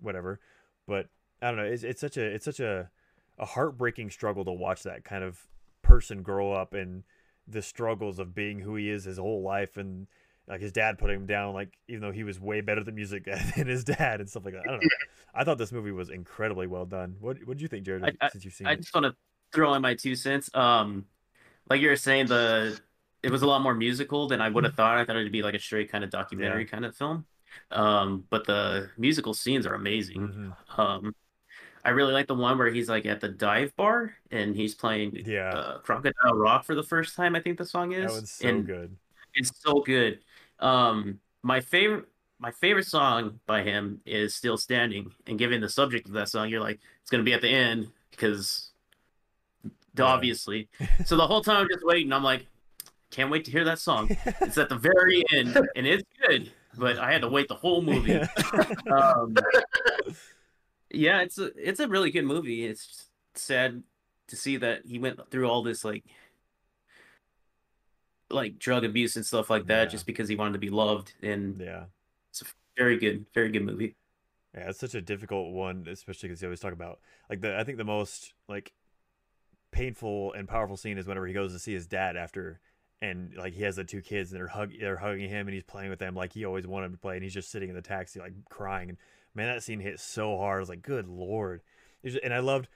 whatever. But I don't know it's, it's such a it's such a a heartbreaking struggle to watch that kind of person grow up and the struggles of being who he is his whole life and like his dad putting him down like even though he was way better at music than his dad and stuff like that i don't know i thought this movie was incredibly well done what what do you think jared I- I- since you've seen I it just want to throw in my two cents. Um, like you were saying, the it was a lot more musical than I would have thought. I thought it'd be like a straight kind of documentary kind of film. Um, but the musical scenes are amazing. Mhm. Um, I really like the one where he's like at the dive bar and he's playing yeah uh, Crocodile Rock for the first time. I think the song is. that was so and good It's so good. Um, my favorite, my favorite song by him is "Still Standing." And given the subject of that song, you're like, it's gonna be at the end because Yeah. obviously. so the whole time I'm just waiting. I'm like, can't wait to hear that song. It's at the very end, and it's good. But I had to wait the whole movie. um, yeah, it's a it's a really good movie. It's sad to see that he went through all this like like drug abuse and stuff like that Yeah. just because he wanted to be loved. And yeah it's a very good, very good movie. Yeah, it's such a difficult one, especially because you always talk about like the. I think the most like painful and powerful scene is whenever he goes to see his dad after, and like he has the two kids and they're hug they're hugging him and he's playing with them like he always wanted to play, and he's just sitting in the taxi like crying. And man, that scene hit so hard. I was like, good lord, and I loved.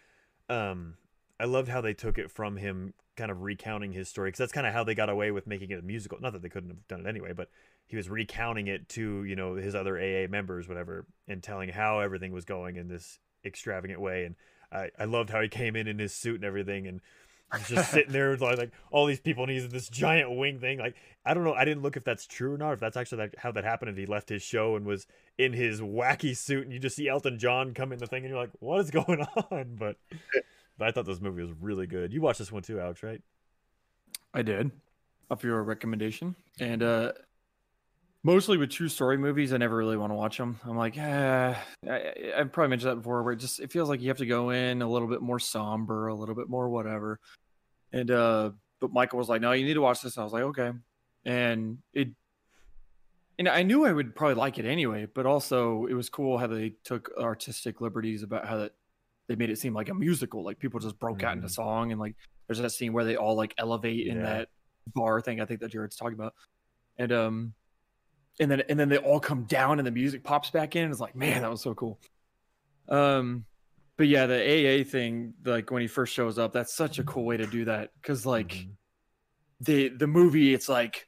um I loved how they took it from him kind of recounting his story because that's kind of how they got away with making it a musical. Not that they couldn't have done it anyway, but he was recounting it to you know his other AA members, whatever, and telling how everything was going in this extravagant way. And I, I loved how he came in in his suit and everything, and just sitting there with like, all these people, and he's in this giant wing thing. Like I don't know, I didn't look if that's true or not, if that's actually how that happened. If he left his show and was in his wacky suit, and you just see Elton John come in the thing, and you're like, what is going on? But but I thought this movie was really good. You watched this one too, Alex, right? I did, up your recommendation, and uh, mostly with true story movies, I never really want to watch them. I'm like, eh, I, I've probably mentioned that before, where it just it feels like you have to go in a little bit more somber, a little bit more whatever. And uh, but Michael was like, no, you need to watch this. And I was like, okay, and it. And I knew I would probably like it anyway, but also it was cool how they took artistic liberties about how that they made it seem like a musical. Like people just broke out into Mhm. song, and like there's that scene where they all like elevate in that bar thing. I think that Jared's talking about, and um, and then and then they all come down, and the music pops back in. And it's like, man, that was so cool. Um, but yeah, the AA thing, like when he first shows up, that's such a cool way to do that because like Mhm. the the movie, it's like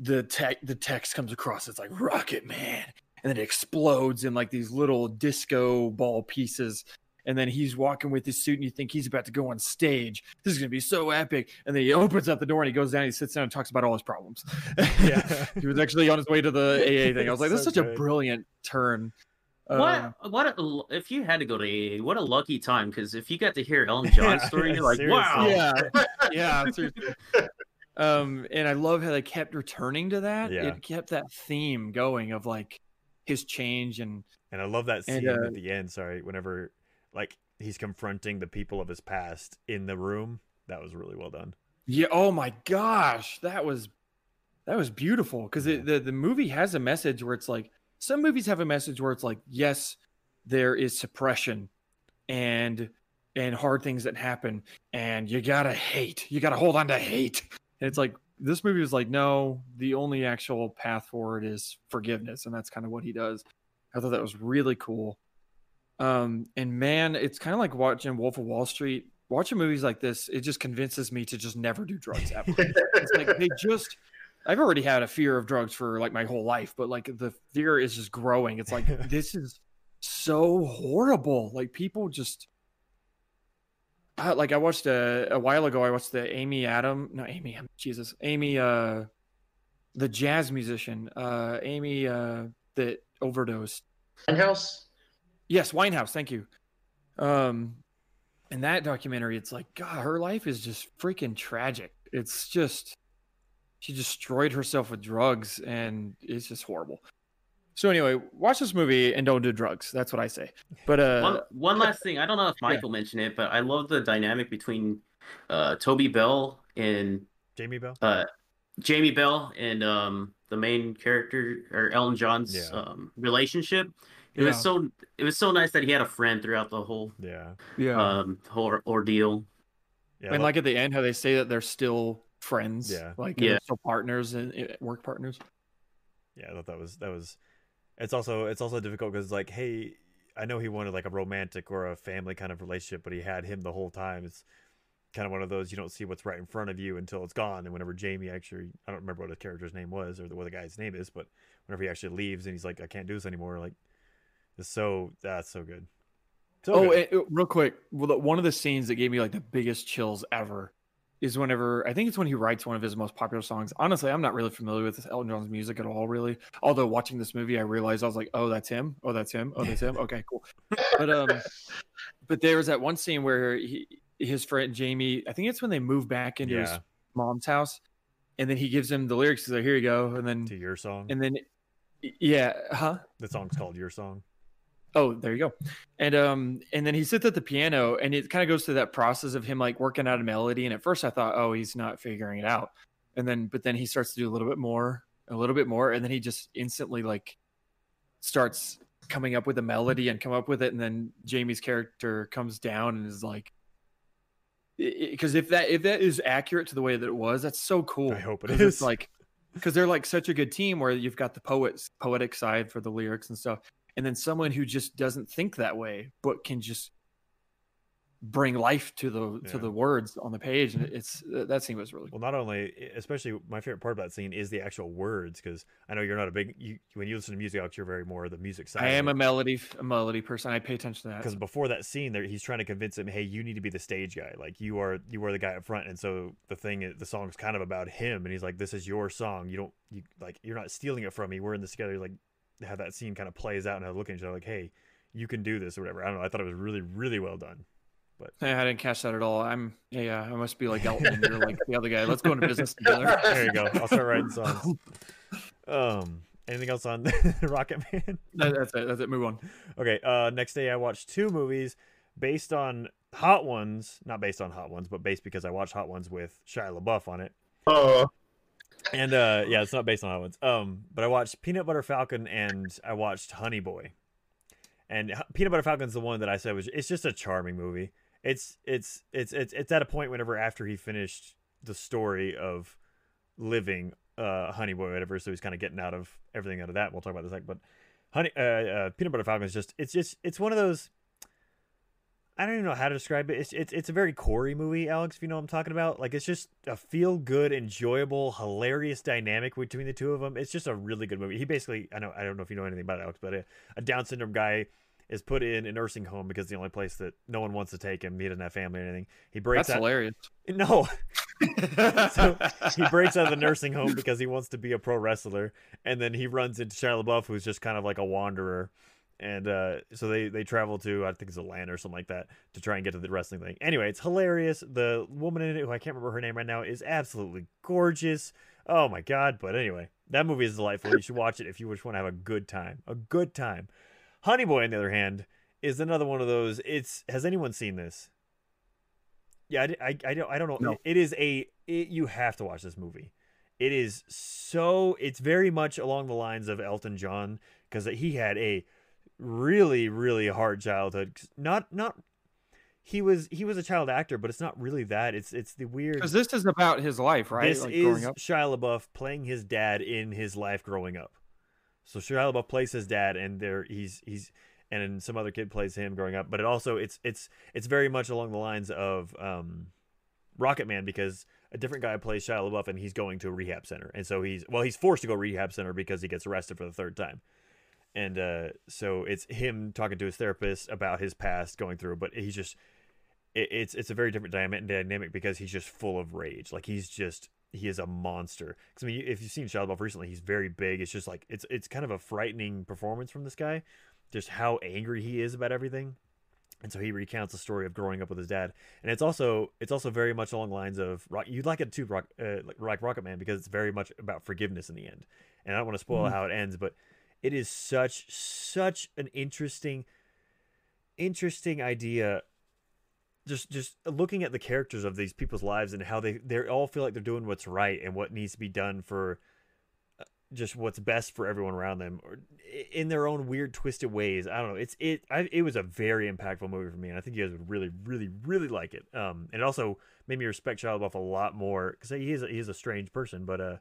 the tech the text comes across. It's like Rocket Man, and then it explodes in like these little disco ball pieces. And then he's walking with his suit, and you think he's about to go on stage. This is gonna be so epic. And then he opens up the door, and he goes down, he sits down, and talks about all his problems. Yeah. he was actually on his way to the AA thing. I was like, that's So such a brilliant turn. What what a, if you had to go to AA? What a lucky time because if you got to hear Elton John's story, you're like, Seriously. wow. yeah yeah seriously. um and i love how they kept returning to that Yeah. it kept that theme going of like his change and And I love that And, scene uh, at the end. Sorry, whenever like he's confronting the people of his past in the room. That was really well done. yeah oh my gosh that was that was beautiful because the, the movie has a message where it's like some movies have a message where it's like yes there is suppression and and hard things that happen and you gotta hate. You gotta hold on to hate. And it's like this movie was like no the only actual path forward is forgiveness and that's kind of what he does. I thought that was really cool. Um and man it's kind of like watching wolf of wall street. Watching movies like this it just convinces me to just never do drugs ever. It's like they just I've already had a fear of drugs for like my whole life, but like the fear is just growing. It's like this is so horrible. Like people just I, like I watched a, a while ago. I watched the Amy Adam, no Amy, Jesus, Amy, uh, the jazz musician, uh, Amy, uh, that overdosed. House. Yes, Winehouse. Thank you. Um, in that documentary, it's like God, her life is just freaking tragic. It's just she destroyed herself with drugs, and it's just horrible. So anyway, watch this movie and don't do drugs. That's what I say. But uh, One, one last thing. I don't know if Michael mentioned it, but I love the dynamic between uh, Toby Bell and Jamie Bell. uh, Jamie Bell and um, the main character or Elton John's Yeah. um, relationship. It Yeah. was so it was so nice that he had a friend throughout the whole Yeah. yeah, um whole ordeal. Yeah. and lo- like at the end, how they say that they're still friends. Yeah. like Yeah. they're still partners and uh, work partners. yeah, I thought that was that was. It's also it's also difficult because like, hey, I know he wanted like a romantic or a family kind of relationship, but he had him the whole time. It's kind of one of those you don't see what's right in front of you until it's gone. And whenever Jamie actually, I don't remember what his character's name was or the, what the guy's name is, but whenever he actually leaves and he's like, I can't do this anymore, like, it's so that's so good. So oh, good. and, real quick, well, the- one of the scenes that gave me like the biggest chills ever is whenever I think it's when he writes one of his most popular songs. Honestly, I'm not really familiar with Elton John's music at all, really. Although watching this movie, I realized I was like, oh, that's him. Oh, that's him. Oh, that's him. Okay, cool. But um, but there was that one scene where he, his friend Jamie, I think it's when they move back into his mom's house, and then he gives him the lyrics. He's like, here you go, and then to your song. and then yeah, huh? the song's called Your Song. Oh, there you go. And um and then he sits at the piano and it kind of goes through that process of him like working out a melody. And at first I thought, oh, he's not figuring it out. And then but then he starts to do a little bit more, a little bit more, and then he just instantly like starts coming up with a melody and come up with it. And then Jamie's character comes down and is like because if that if that is accurate to the way that it was, that's so cool. I hope it is. It's like because they're like such a good team where you've got the poets poetic side for the lyrics and stuff and then someone who just doesn't think that way but can just bring life to the Yeah. to the words on the page, and it's that scene was really Well, not only, especially my favorite part of that scene is the actual words, because I know you're not a big you, when you listen to music, you're very more the music side. I am a melody a melody person. I pay attention to that. because before that scene, there he's trying to convince him, hey, you need to be the stage guy, like you are you are the guy up front, and so the thing, is- the song's kind of about him, and he's like, this is your song, you don't you like you're not stealing it from me, we're in this together, like how that scene kind of plays out, and how looking at each other like, hey, you can do this or whatever. I don't know, I thought it was really really well done. Yeah, I didn't catch that at all. I'm yeah, I must be like Elton. and You're like the other guy. Let's go into business together. There you go. I'll start writing songs. Um, anything else on Rocket Man? That- That's it. That's it. Move on. Okay. Uh, next day I watched two movies based on Hot Ones, not based on Hot Ones, but based because I watched Hot Ones with Shia LaBeouf on it. Oh, And uh, yeah, it's not based on Hot. Um, but I watched Peanut Butter Falcon and I watched Honey Boy. And Peanut Butter Falcon's the one that I said was it's just a charming movie. It's it's it's it's it's at a point whenever after he finished the story of living uh Honey Boy whatever, so he's kind of getting out of everything out of that. We'll talk about this like, but Honey uh, uh Peanut Butter Falcon is just it's just it's one of those I don't even know how to describe it. It's it's it's a very Corey movie, Alex. If you know what I'm talking about, like it's just a feel good, enjoyable, hilarious dynamic between the two of them. It's just a really good movie. He basically, I know, I don't know if you know anything about it, Alex, but a, a Down syndrome guy is put in a nursing home because the only place that no one wants to take him. He doesn't have family or anything. He breaks That's out. hilarious. No, so he breaks out of the nursing home because he wants to be a pro wrestler, and then he runs into Shia LaBeouf, who's just kind of like a wanderer, and uh, so they they travel to I think it's Atlanta or something like that to try and get to the wrestling thing. Anyway, it's hilarious. The woman in it, who I can't remember her name right now, is absolutely gorgeous. Oh my god! But anyway, that movie is delightful. You should watch it if you just want to have a good time. A good time. Honey Boy, on the other hand, is another one of those. It's has anyone seen this? Yeah, I, I, I don't I don't know. No. It- it is a it, you have to watch this movie. It is so it's very much along the lines of Elton John because he had a really really hard childhood. Not not he was he was a child actor, but it's not really that. It's it's the weird. Because this is about his life, right? This like is up. Shia LaBeouf playing his dad in his life growing up. So Shia LaBeouf plays his dad, and there he's he's and then some other kid plays him growing up. But it also it's it's it's very much along the lines of um, Rocket Man because a different guy plays Shia LaBeouf, and he's going to a rehab center, and so he's well he's forced to go rehab center because he gets arrested for the third time. And uh, so it's him talking to his therapist about his past going through, but he's just it, it's it's a very different dyna- dynamic because he's just full of rage. Like he's just he is a monster. Because I mean, if you've seen Shia LaBeouf recently, he's very big. It's just like it's it's kind of a frightening performance from this guy, just how angry he is about everything. And so he recounts the story of growing up with his dad, and it's also it's also very much along the lines of rock. You'd like it too, rock, uh, like, Rocket Man, because it's very much about forgiveness in the end. And I don't want to spoil Mhm. how it ends, but it is such such an interesting interesting idea. Just just looking at the characters of these people's lives and how they they all feel like they're doing what's right and what needs to be done for uh, just what's best for everyone around them or in their own weird twisted ways. I don't know. It's it I, it was a very impactful movie for me and i think you guys would really really really like it. Um and it also made me respect Shia LaBeouf a lot more because he is he is a strange person but uh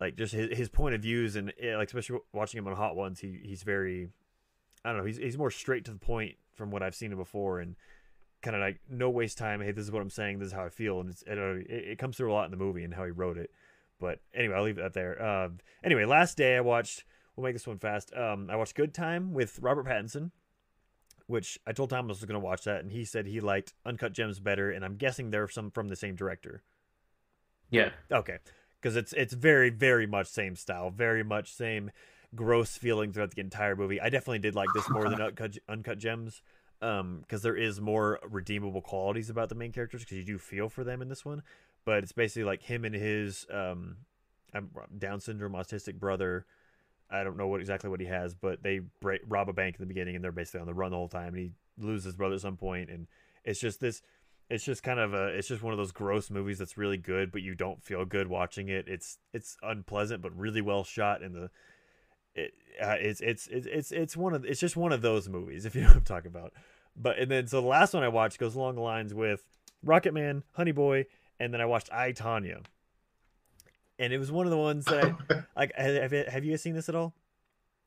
like just his, his point of views and eh, like especially watching him on hot ones he he's very i don't know he's, he's more straight to the point from what i've seen him before and kind of like no waste time. Hey, this is what I'm saying. This is how I feel, and it, uh, it, it comes through a lot in the movie and how he wrote it. But anyway, I'll leave that there. Uh, anyway, last day I watched. We'll make this one fast. Um, I watched Good Time with Robert Pattinson, which I told Thomas was going to watch that, and he said he liked Uncut Gems better, and I'm guessing they're some from the same director. Yeah. Okay, because it's it's very very much same style, very much same gross feeling throughout the entire movie. I definitely did like this more than Uncut, Uncut Gems, um, because there is more redeemable qualities about the main characters because you do feel for them in this one. But it's basically like him and his um, um, Down syndrome autistic brother. I don't know what exactly what he has, but they break, rob a bank in the beginning, and they're basically on the run the whole time. And he loses his brother at some point, and it's just this it's just kind of a it's just one of those gross movies that's really good but you don't feel good watching it it's it's unpleasant but really well shot and the it, uh, it's, it's it's it's it's one of it's just one of those movies if you know what I'm talking about but and then so the last one I watched goes along the lines with Rocket Man Honey Boy and then I watched I Tonya and it was one of the ones that I, like have, have you seen this at all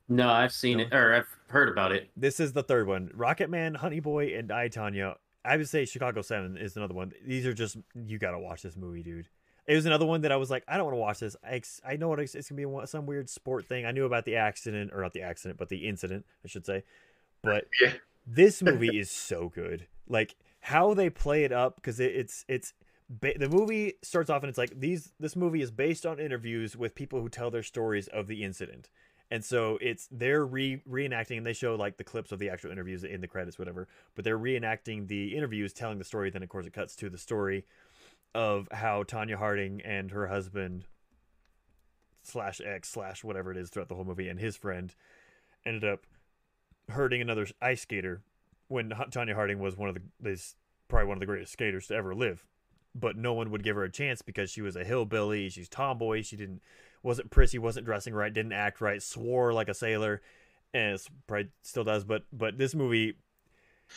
No, I've seen No? it or I've heard about it. This is the third one. Rocket Man, Honey Boy, and I Tonya. I would say Chicago Seven is another one. These are just you gotta watch this movie, dude. It was another one that I was like, I don't want to watch this. I, ex- I know what it's, it's gonna be some weird sport thing. I knew about the accident or not the accident, but the incident, I should say. But Yeah. this movie is so good. Like how they play it up because it, it's it's ba- the movie starts off and it's like these this movie is based on interviews with people who tell their stories of the incident and so it's they're re- reenacting and they show like the clips of the actual interviews in the credits whatever but they're reenacting the interviews telling the story then of course it cuts to the story of how tonya harding and her husband slash ex slash whatever it is throughout the whole movie and his friend ended up hurting another ice skater when Tonya Harding was one of the probably one of the greatest skaters to ever live. But no one would give her a chance because she was a hillbilly. She's tomboy. She didn't wasn't prissy, wasn't dressing right, didn't act right, swore like a sailor, and it's probably still does. But but this movie,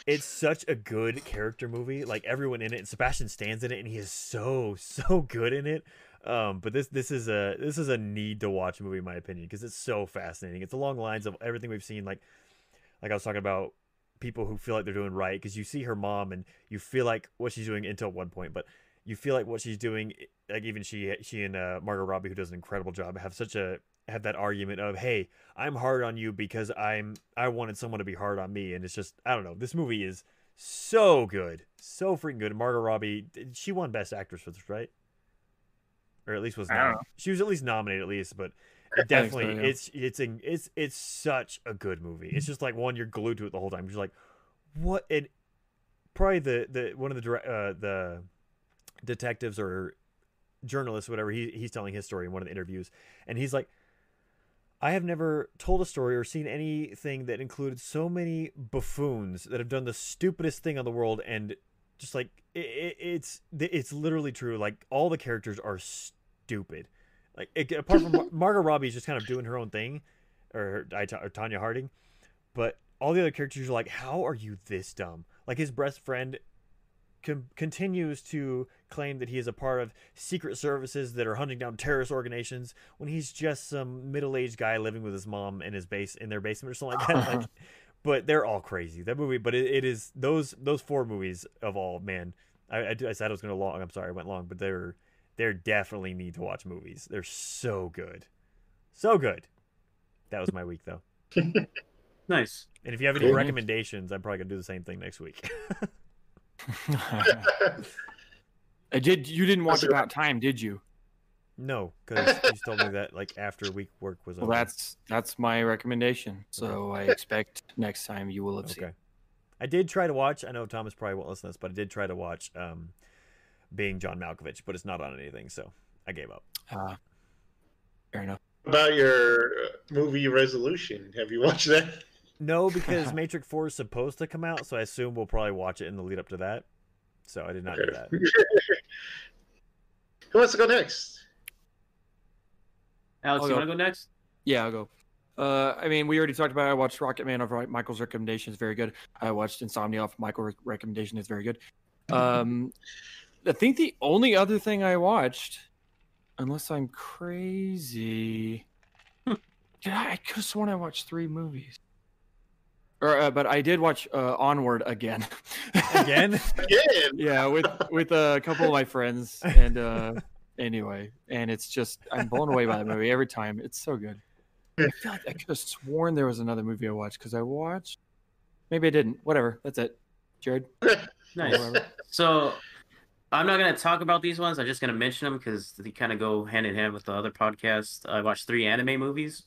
it's such a good character movie. Like everyone in it, and Sebastian Stan's in it, and he is so so good in it. Um, but this this is a this is a need to watch movie in my opinion because it's so fascinating. It's along the lines of everything we've seen. Like like I was talking about people who feel like they're doing right because you see her mom and you feel like what she's doing until one point, but you feel like what she's doing, like even she she and uh, Margot Robbie, who does an incredible job, have such a have that argument of hey, I'm hard on you because I'm I wanted someone to be hard on me, and it's just I don't know. This movie is so good, so freaking good. Margot Robbie, she won Best Actress for this, right? Or at least was nom- she was at least nominated at least, but it think so, definitely yeah. it's it's in, it's it's such a good movie. It's just like one you're glued to it the whole time. You're like, what? It probably the the one of the direct, uh, the detectives or journalists, whatever. He he's telling his story in one of the interviews, and he's like, I have never told a story or seen anything that included so many buffoons that have done the stupidest thing on the world. And just like it, it, it's it's literally true. Like all the characters are stupid. Like it, apart from Mar- Margot Robbie's just kind of doing her own thing or, or Tonya Harding. But all the other characters are like how are you this dumb? Like his best friend con- continues to claim that he is a part of secret services that are hunting down terrorist organizations when he's just some middle-aged guy living with his mom in his base in their basement or something like that like but they're all crazy. That movie but it, it is those those four movies of all man I, I, I said I was going to long I'm sorry I went long but they're they're definitely need to watch movies. They're so good. So good. That was my week though. Nice. and if you have any Cool. recommendations I'm probably going to do the same thing next week I did. You didn't watch That's About Time, did you? no because you told me that like after week work was Well, over. that's that's my recommendation. So I expect next time you will have seen. Okay. I did try to watch. I know Thomas probably won't listen to this, but I did try to watch um, being John Malkovich, but it's not on anything, so I gave up. Uh, fair enough. About your uh, movie resolution, have you watched that? No, because Matrix Four is supposed to come out, so I assume we'll probably watch it in the lead up to that. So I did not do that. Who wants to go next? Alex, I'll you want to go next? Yeah, I'll go. Uh, I mean, we already talked about. It. I watched Rocket Man of Michael's recommendation is very good. I watched Insomnia off Michael's recommendation is very good. Um, I think the only other thing I watched, unless I'm crazy, did I? I could have sworn I watched three movies. Or, uh, but I did watch uh, Onward again. Again? Again. yeah, with with a couple of my friends, and uh, anyway, and it's just I'm blown away by the movie every time. It's so good. I feel like I could have sworn there was another movie I watched because I watched. Maybe I didn't. Whatever. That's it. Jared. Nice. Whatever. So I'm not gonna talk about these ones. I'm just gonna mention them because they kind of go hand in hand with the other podcast. I watched three anime movies.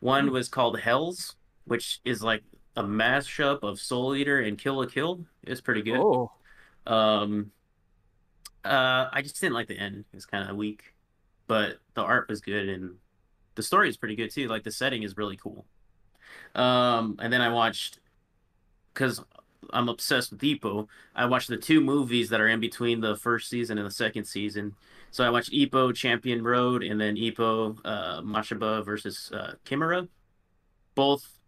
One was called Hell's, which is like a mashup of Soul Eater and Kill la Kill. is pretty good. Oh, Um, uh, I just didn't like the end. It was kind of weak, but the art was good and the story is pretty good too. Like the setting is really cool. Um, and then I watched because I'm obsessed with Ippo. I watched the two movies that are in between the first season and the second season. So I watched Ippo Champion Road and then Ippo uh, Mashiba versus uh, Kimura. Both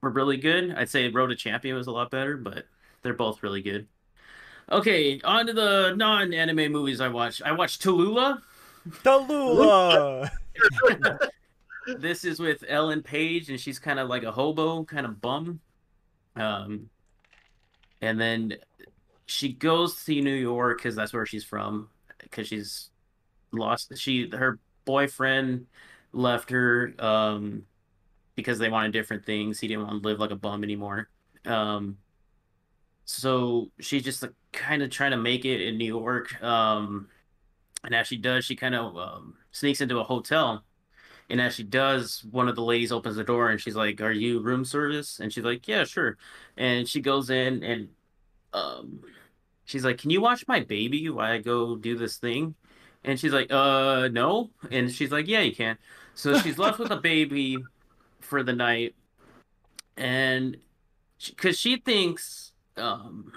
were really good. I'd say Road to Champion was a lot better, but they're both really good. Okay, on to the non-anime movies I watched. I watched Tallulah. Tallulah! This is with Ellen Page, and she's kind of like a hobo, kind of bum. Um, and then she goes to New York because that's where she's from. Because she's lost. She her boyfriend left her um, because they wanted different things. He didn't want to live like a bum anymore. Um, so she's just like, kind of trying to make it in New York. Um, and as she does, she kind of um, sneaks into a hotel. And as she does, one of the ladies opens the door and she's like, "Are you room service?" And she's like, "Yeah, sure." And she goes in and um, she's like, "Can you watch my baby while I go do this thing?" And she's like, "Uh, no." And she's like, "Yeah, you can." So she's left with a baby for the night, and because she, she, thinks um,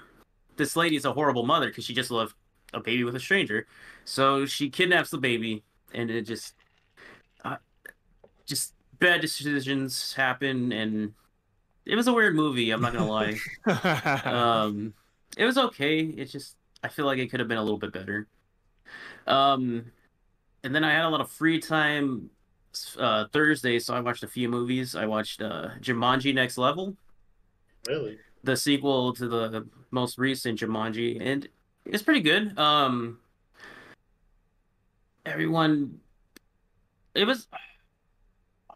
this lady's a horrible mother because she just left a baby with a stranger, so she kidnaps the baby, and it just, uh, just bad decisions happen, and it was a weird movie. I'm not gonna lie. um, it was okay. It's just I feel like it could have been a little bit better. Um, and then I had a lot of free time uh, Thursday, so I watched a few movies. I watched uh, Jumanji Next Level. Really? The sequel to the most recent Jumanji, and it's pretty good. Um, everyone, it was.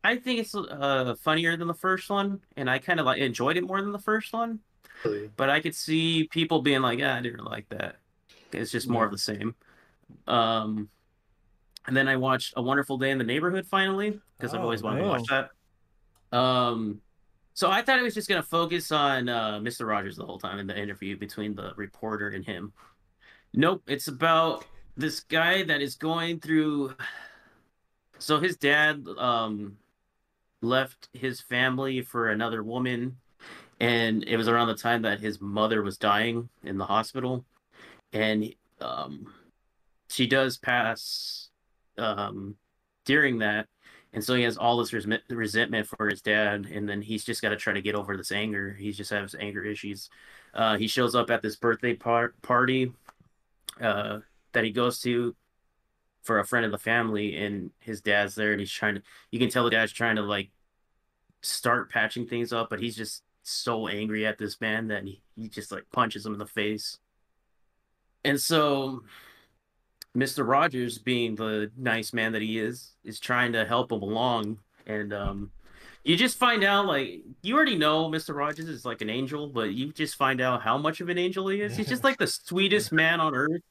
I think it's uh, funnier than the first one, and I kind of like enjoyed it more than the first one. Really? But I could see people being like, "Ah, I didn't like that." It's just more yeah. of the same. Um, and then I watched A Wonderful Day in the Neighborhood finally because oh, I've always wanted to watch that. Um, so I thought it was just gonna focus on uh, Mr. Rogers the whole time in the interview between the reporter and him. Nope, it's about this guy that is going through. So his dad um, left his family for another woman, and it was around the time that his mother was dying in the hospital, and um, she does pass um, during that, and so he has all this res- resentment for his dad, and then he's just got to try to get over this anger. He just has anger issues. Uh, he shows up at this birthday par- party uh, that he goes to for a friend of the family, and his dad's there, and he's trying to. You can tell the dad's trying to like start patching things up, but he's just so angry at this man that he, he just like punches him in the face. And so Mr. Rogers, being the nice man that he is, is trying to help him along. And um, you just find out, like, you already know Mr. Rogers is like an angel, but you just find out how much of an angel he is. He's just like the sweetest man on earth.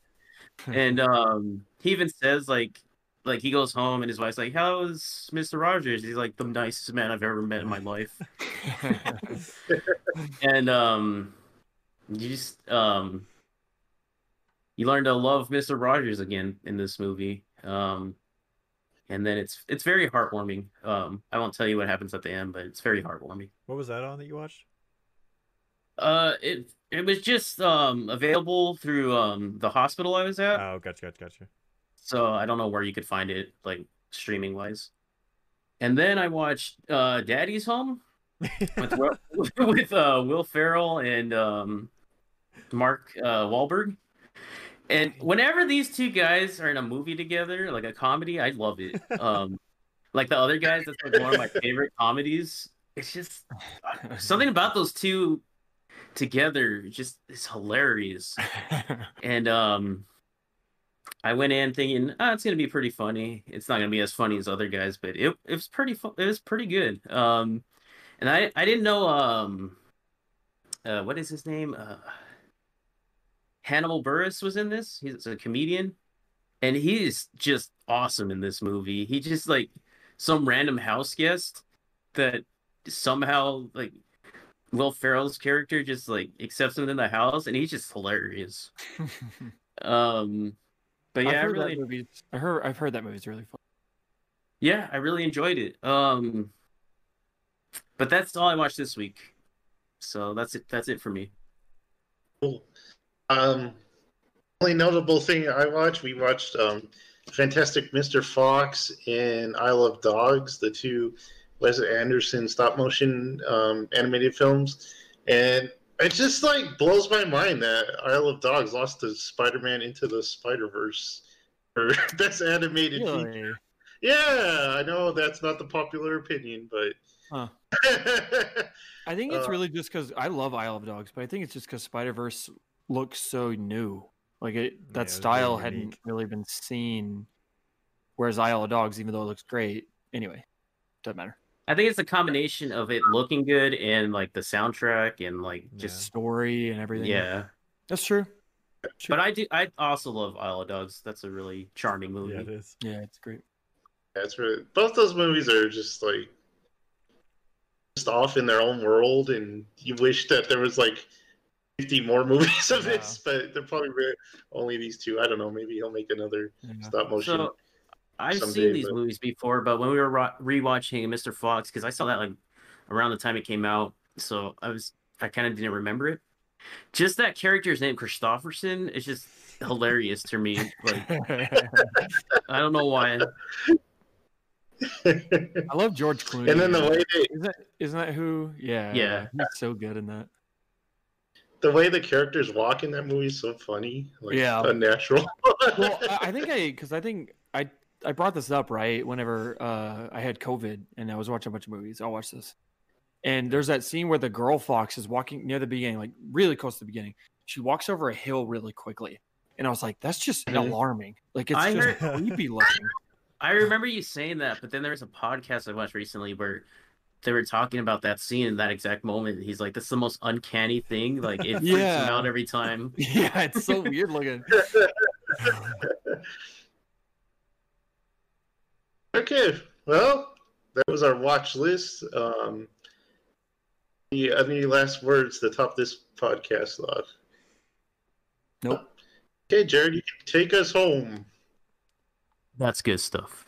And um, he even says, like, like he goes home and his wife's like, "How's Mr. Rogers?" He's like the nicest man I've ever met in my life. and um, you just um, you learn to love Mister Rogers again in this movie. Um, and then it's it's very heartwarming. Um, I won't tell you what happens at the end, but it's very heartwarming. What was that on that you watched? Uh, it it was just um available through um the hospital I was at. Oh, gotcha, gotcha, gotcha. So I don't know where you could find it, like streaming wise. And then I watched uh Daddy's Home with with uh Will Ferrell and um Mark uh Wahlberg. And whenever these two guys are in a movie together, like a comedy, I love it. Um, like the other guys, that's like one of my favorite comedies. It's just something about those two together just is hilarious. and um, I went in thinking, oh, it's gonna be pretty funny. It's not gonna be as funny as other guys, but it it was pretty fu- it was pretty good. Um, and I I didn't know um, uh, what is his name? Uh, Hannibal Buress was in this. He's a comedian, and he's just awesome in this movie. He just like some random house guest that somehow like Will Ferrell's character just like accepts him in the house, and he's just hilarious. um, but yeah, I've heard I really, that movie. I heard I've heard that movie's really fun. Yeah, I really enjoyed it. Um, but that's all I watched this week. So that's it. That's it for me. Cool. Um, only notable thing I watched, we watched um, Fantastic Mr. Fox and Isle of Dogs, the two Wes Anderson stop motion um, animated films, and it just like blows my mind that Isle of Dogs lost to Spider-Man into the Spider-Verse for best animated Really? feature. Yeah, I know that's not the popular opinion, but Huh. I think it's Uh, really just because I love Isle of Dogs, but I think it's just because Spider Verse look so new. Like it, that it's very style hadn't unique. really been seen. Whereas Isle of Dogs, even though it looks great, anyway, doesn't matter. I think it's a combination of it looking good and like the soundtrack and like just Story and everything. yeah. that's true. True. But I do. I also love Isle of Dogs. That's a really charming movie. Yeah, it is. yeah, it's great. That's really both those movies are just like just off in their own world, and you wish that there was like fifty more movies of this, but they're probably only these two. I don't know. Maybe he'll make another Yeah. stop motion. So I've someday, seen these but- movies before, but when we were ro- rewatching Mr. Fox, because I saw that like around the time it came out, so I was I kind of didn't remember it. Just that character's name, Kristofferson, is just hilarious to me. Like I don't know why. I love George Clooney. and then the way they, isn't that, isn't that who? Yeah, Yeah. he's so good in that. The way the characters walk in that movie is so funny, like Yeah. unnatural. well, I, I think I because I think I I brought this up right whenever uh, I had COVID and I was watching a bunch of movies. I'll watch this, and there's that scene where the girl fox is walking near the beginning, like really close to the beginning. She walks over a hill really quickly, and I was like, "That's just Mhm. alarming. Like it's I just heard- creepy looking." I remember you saying that, but then there was a podcast I watched recently where they were talking about that scene in that exact moment. He's like, "This is the most uncanny thing. Like it freaks Yeah. him out every time." yeah, it's so weird looking. Okay, well, that was our watch list. Um, any, any last words to top this podcast off? Nope. Okay, Jared, you can take us home. That's good stuff.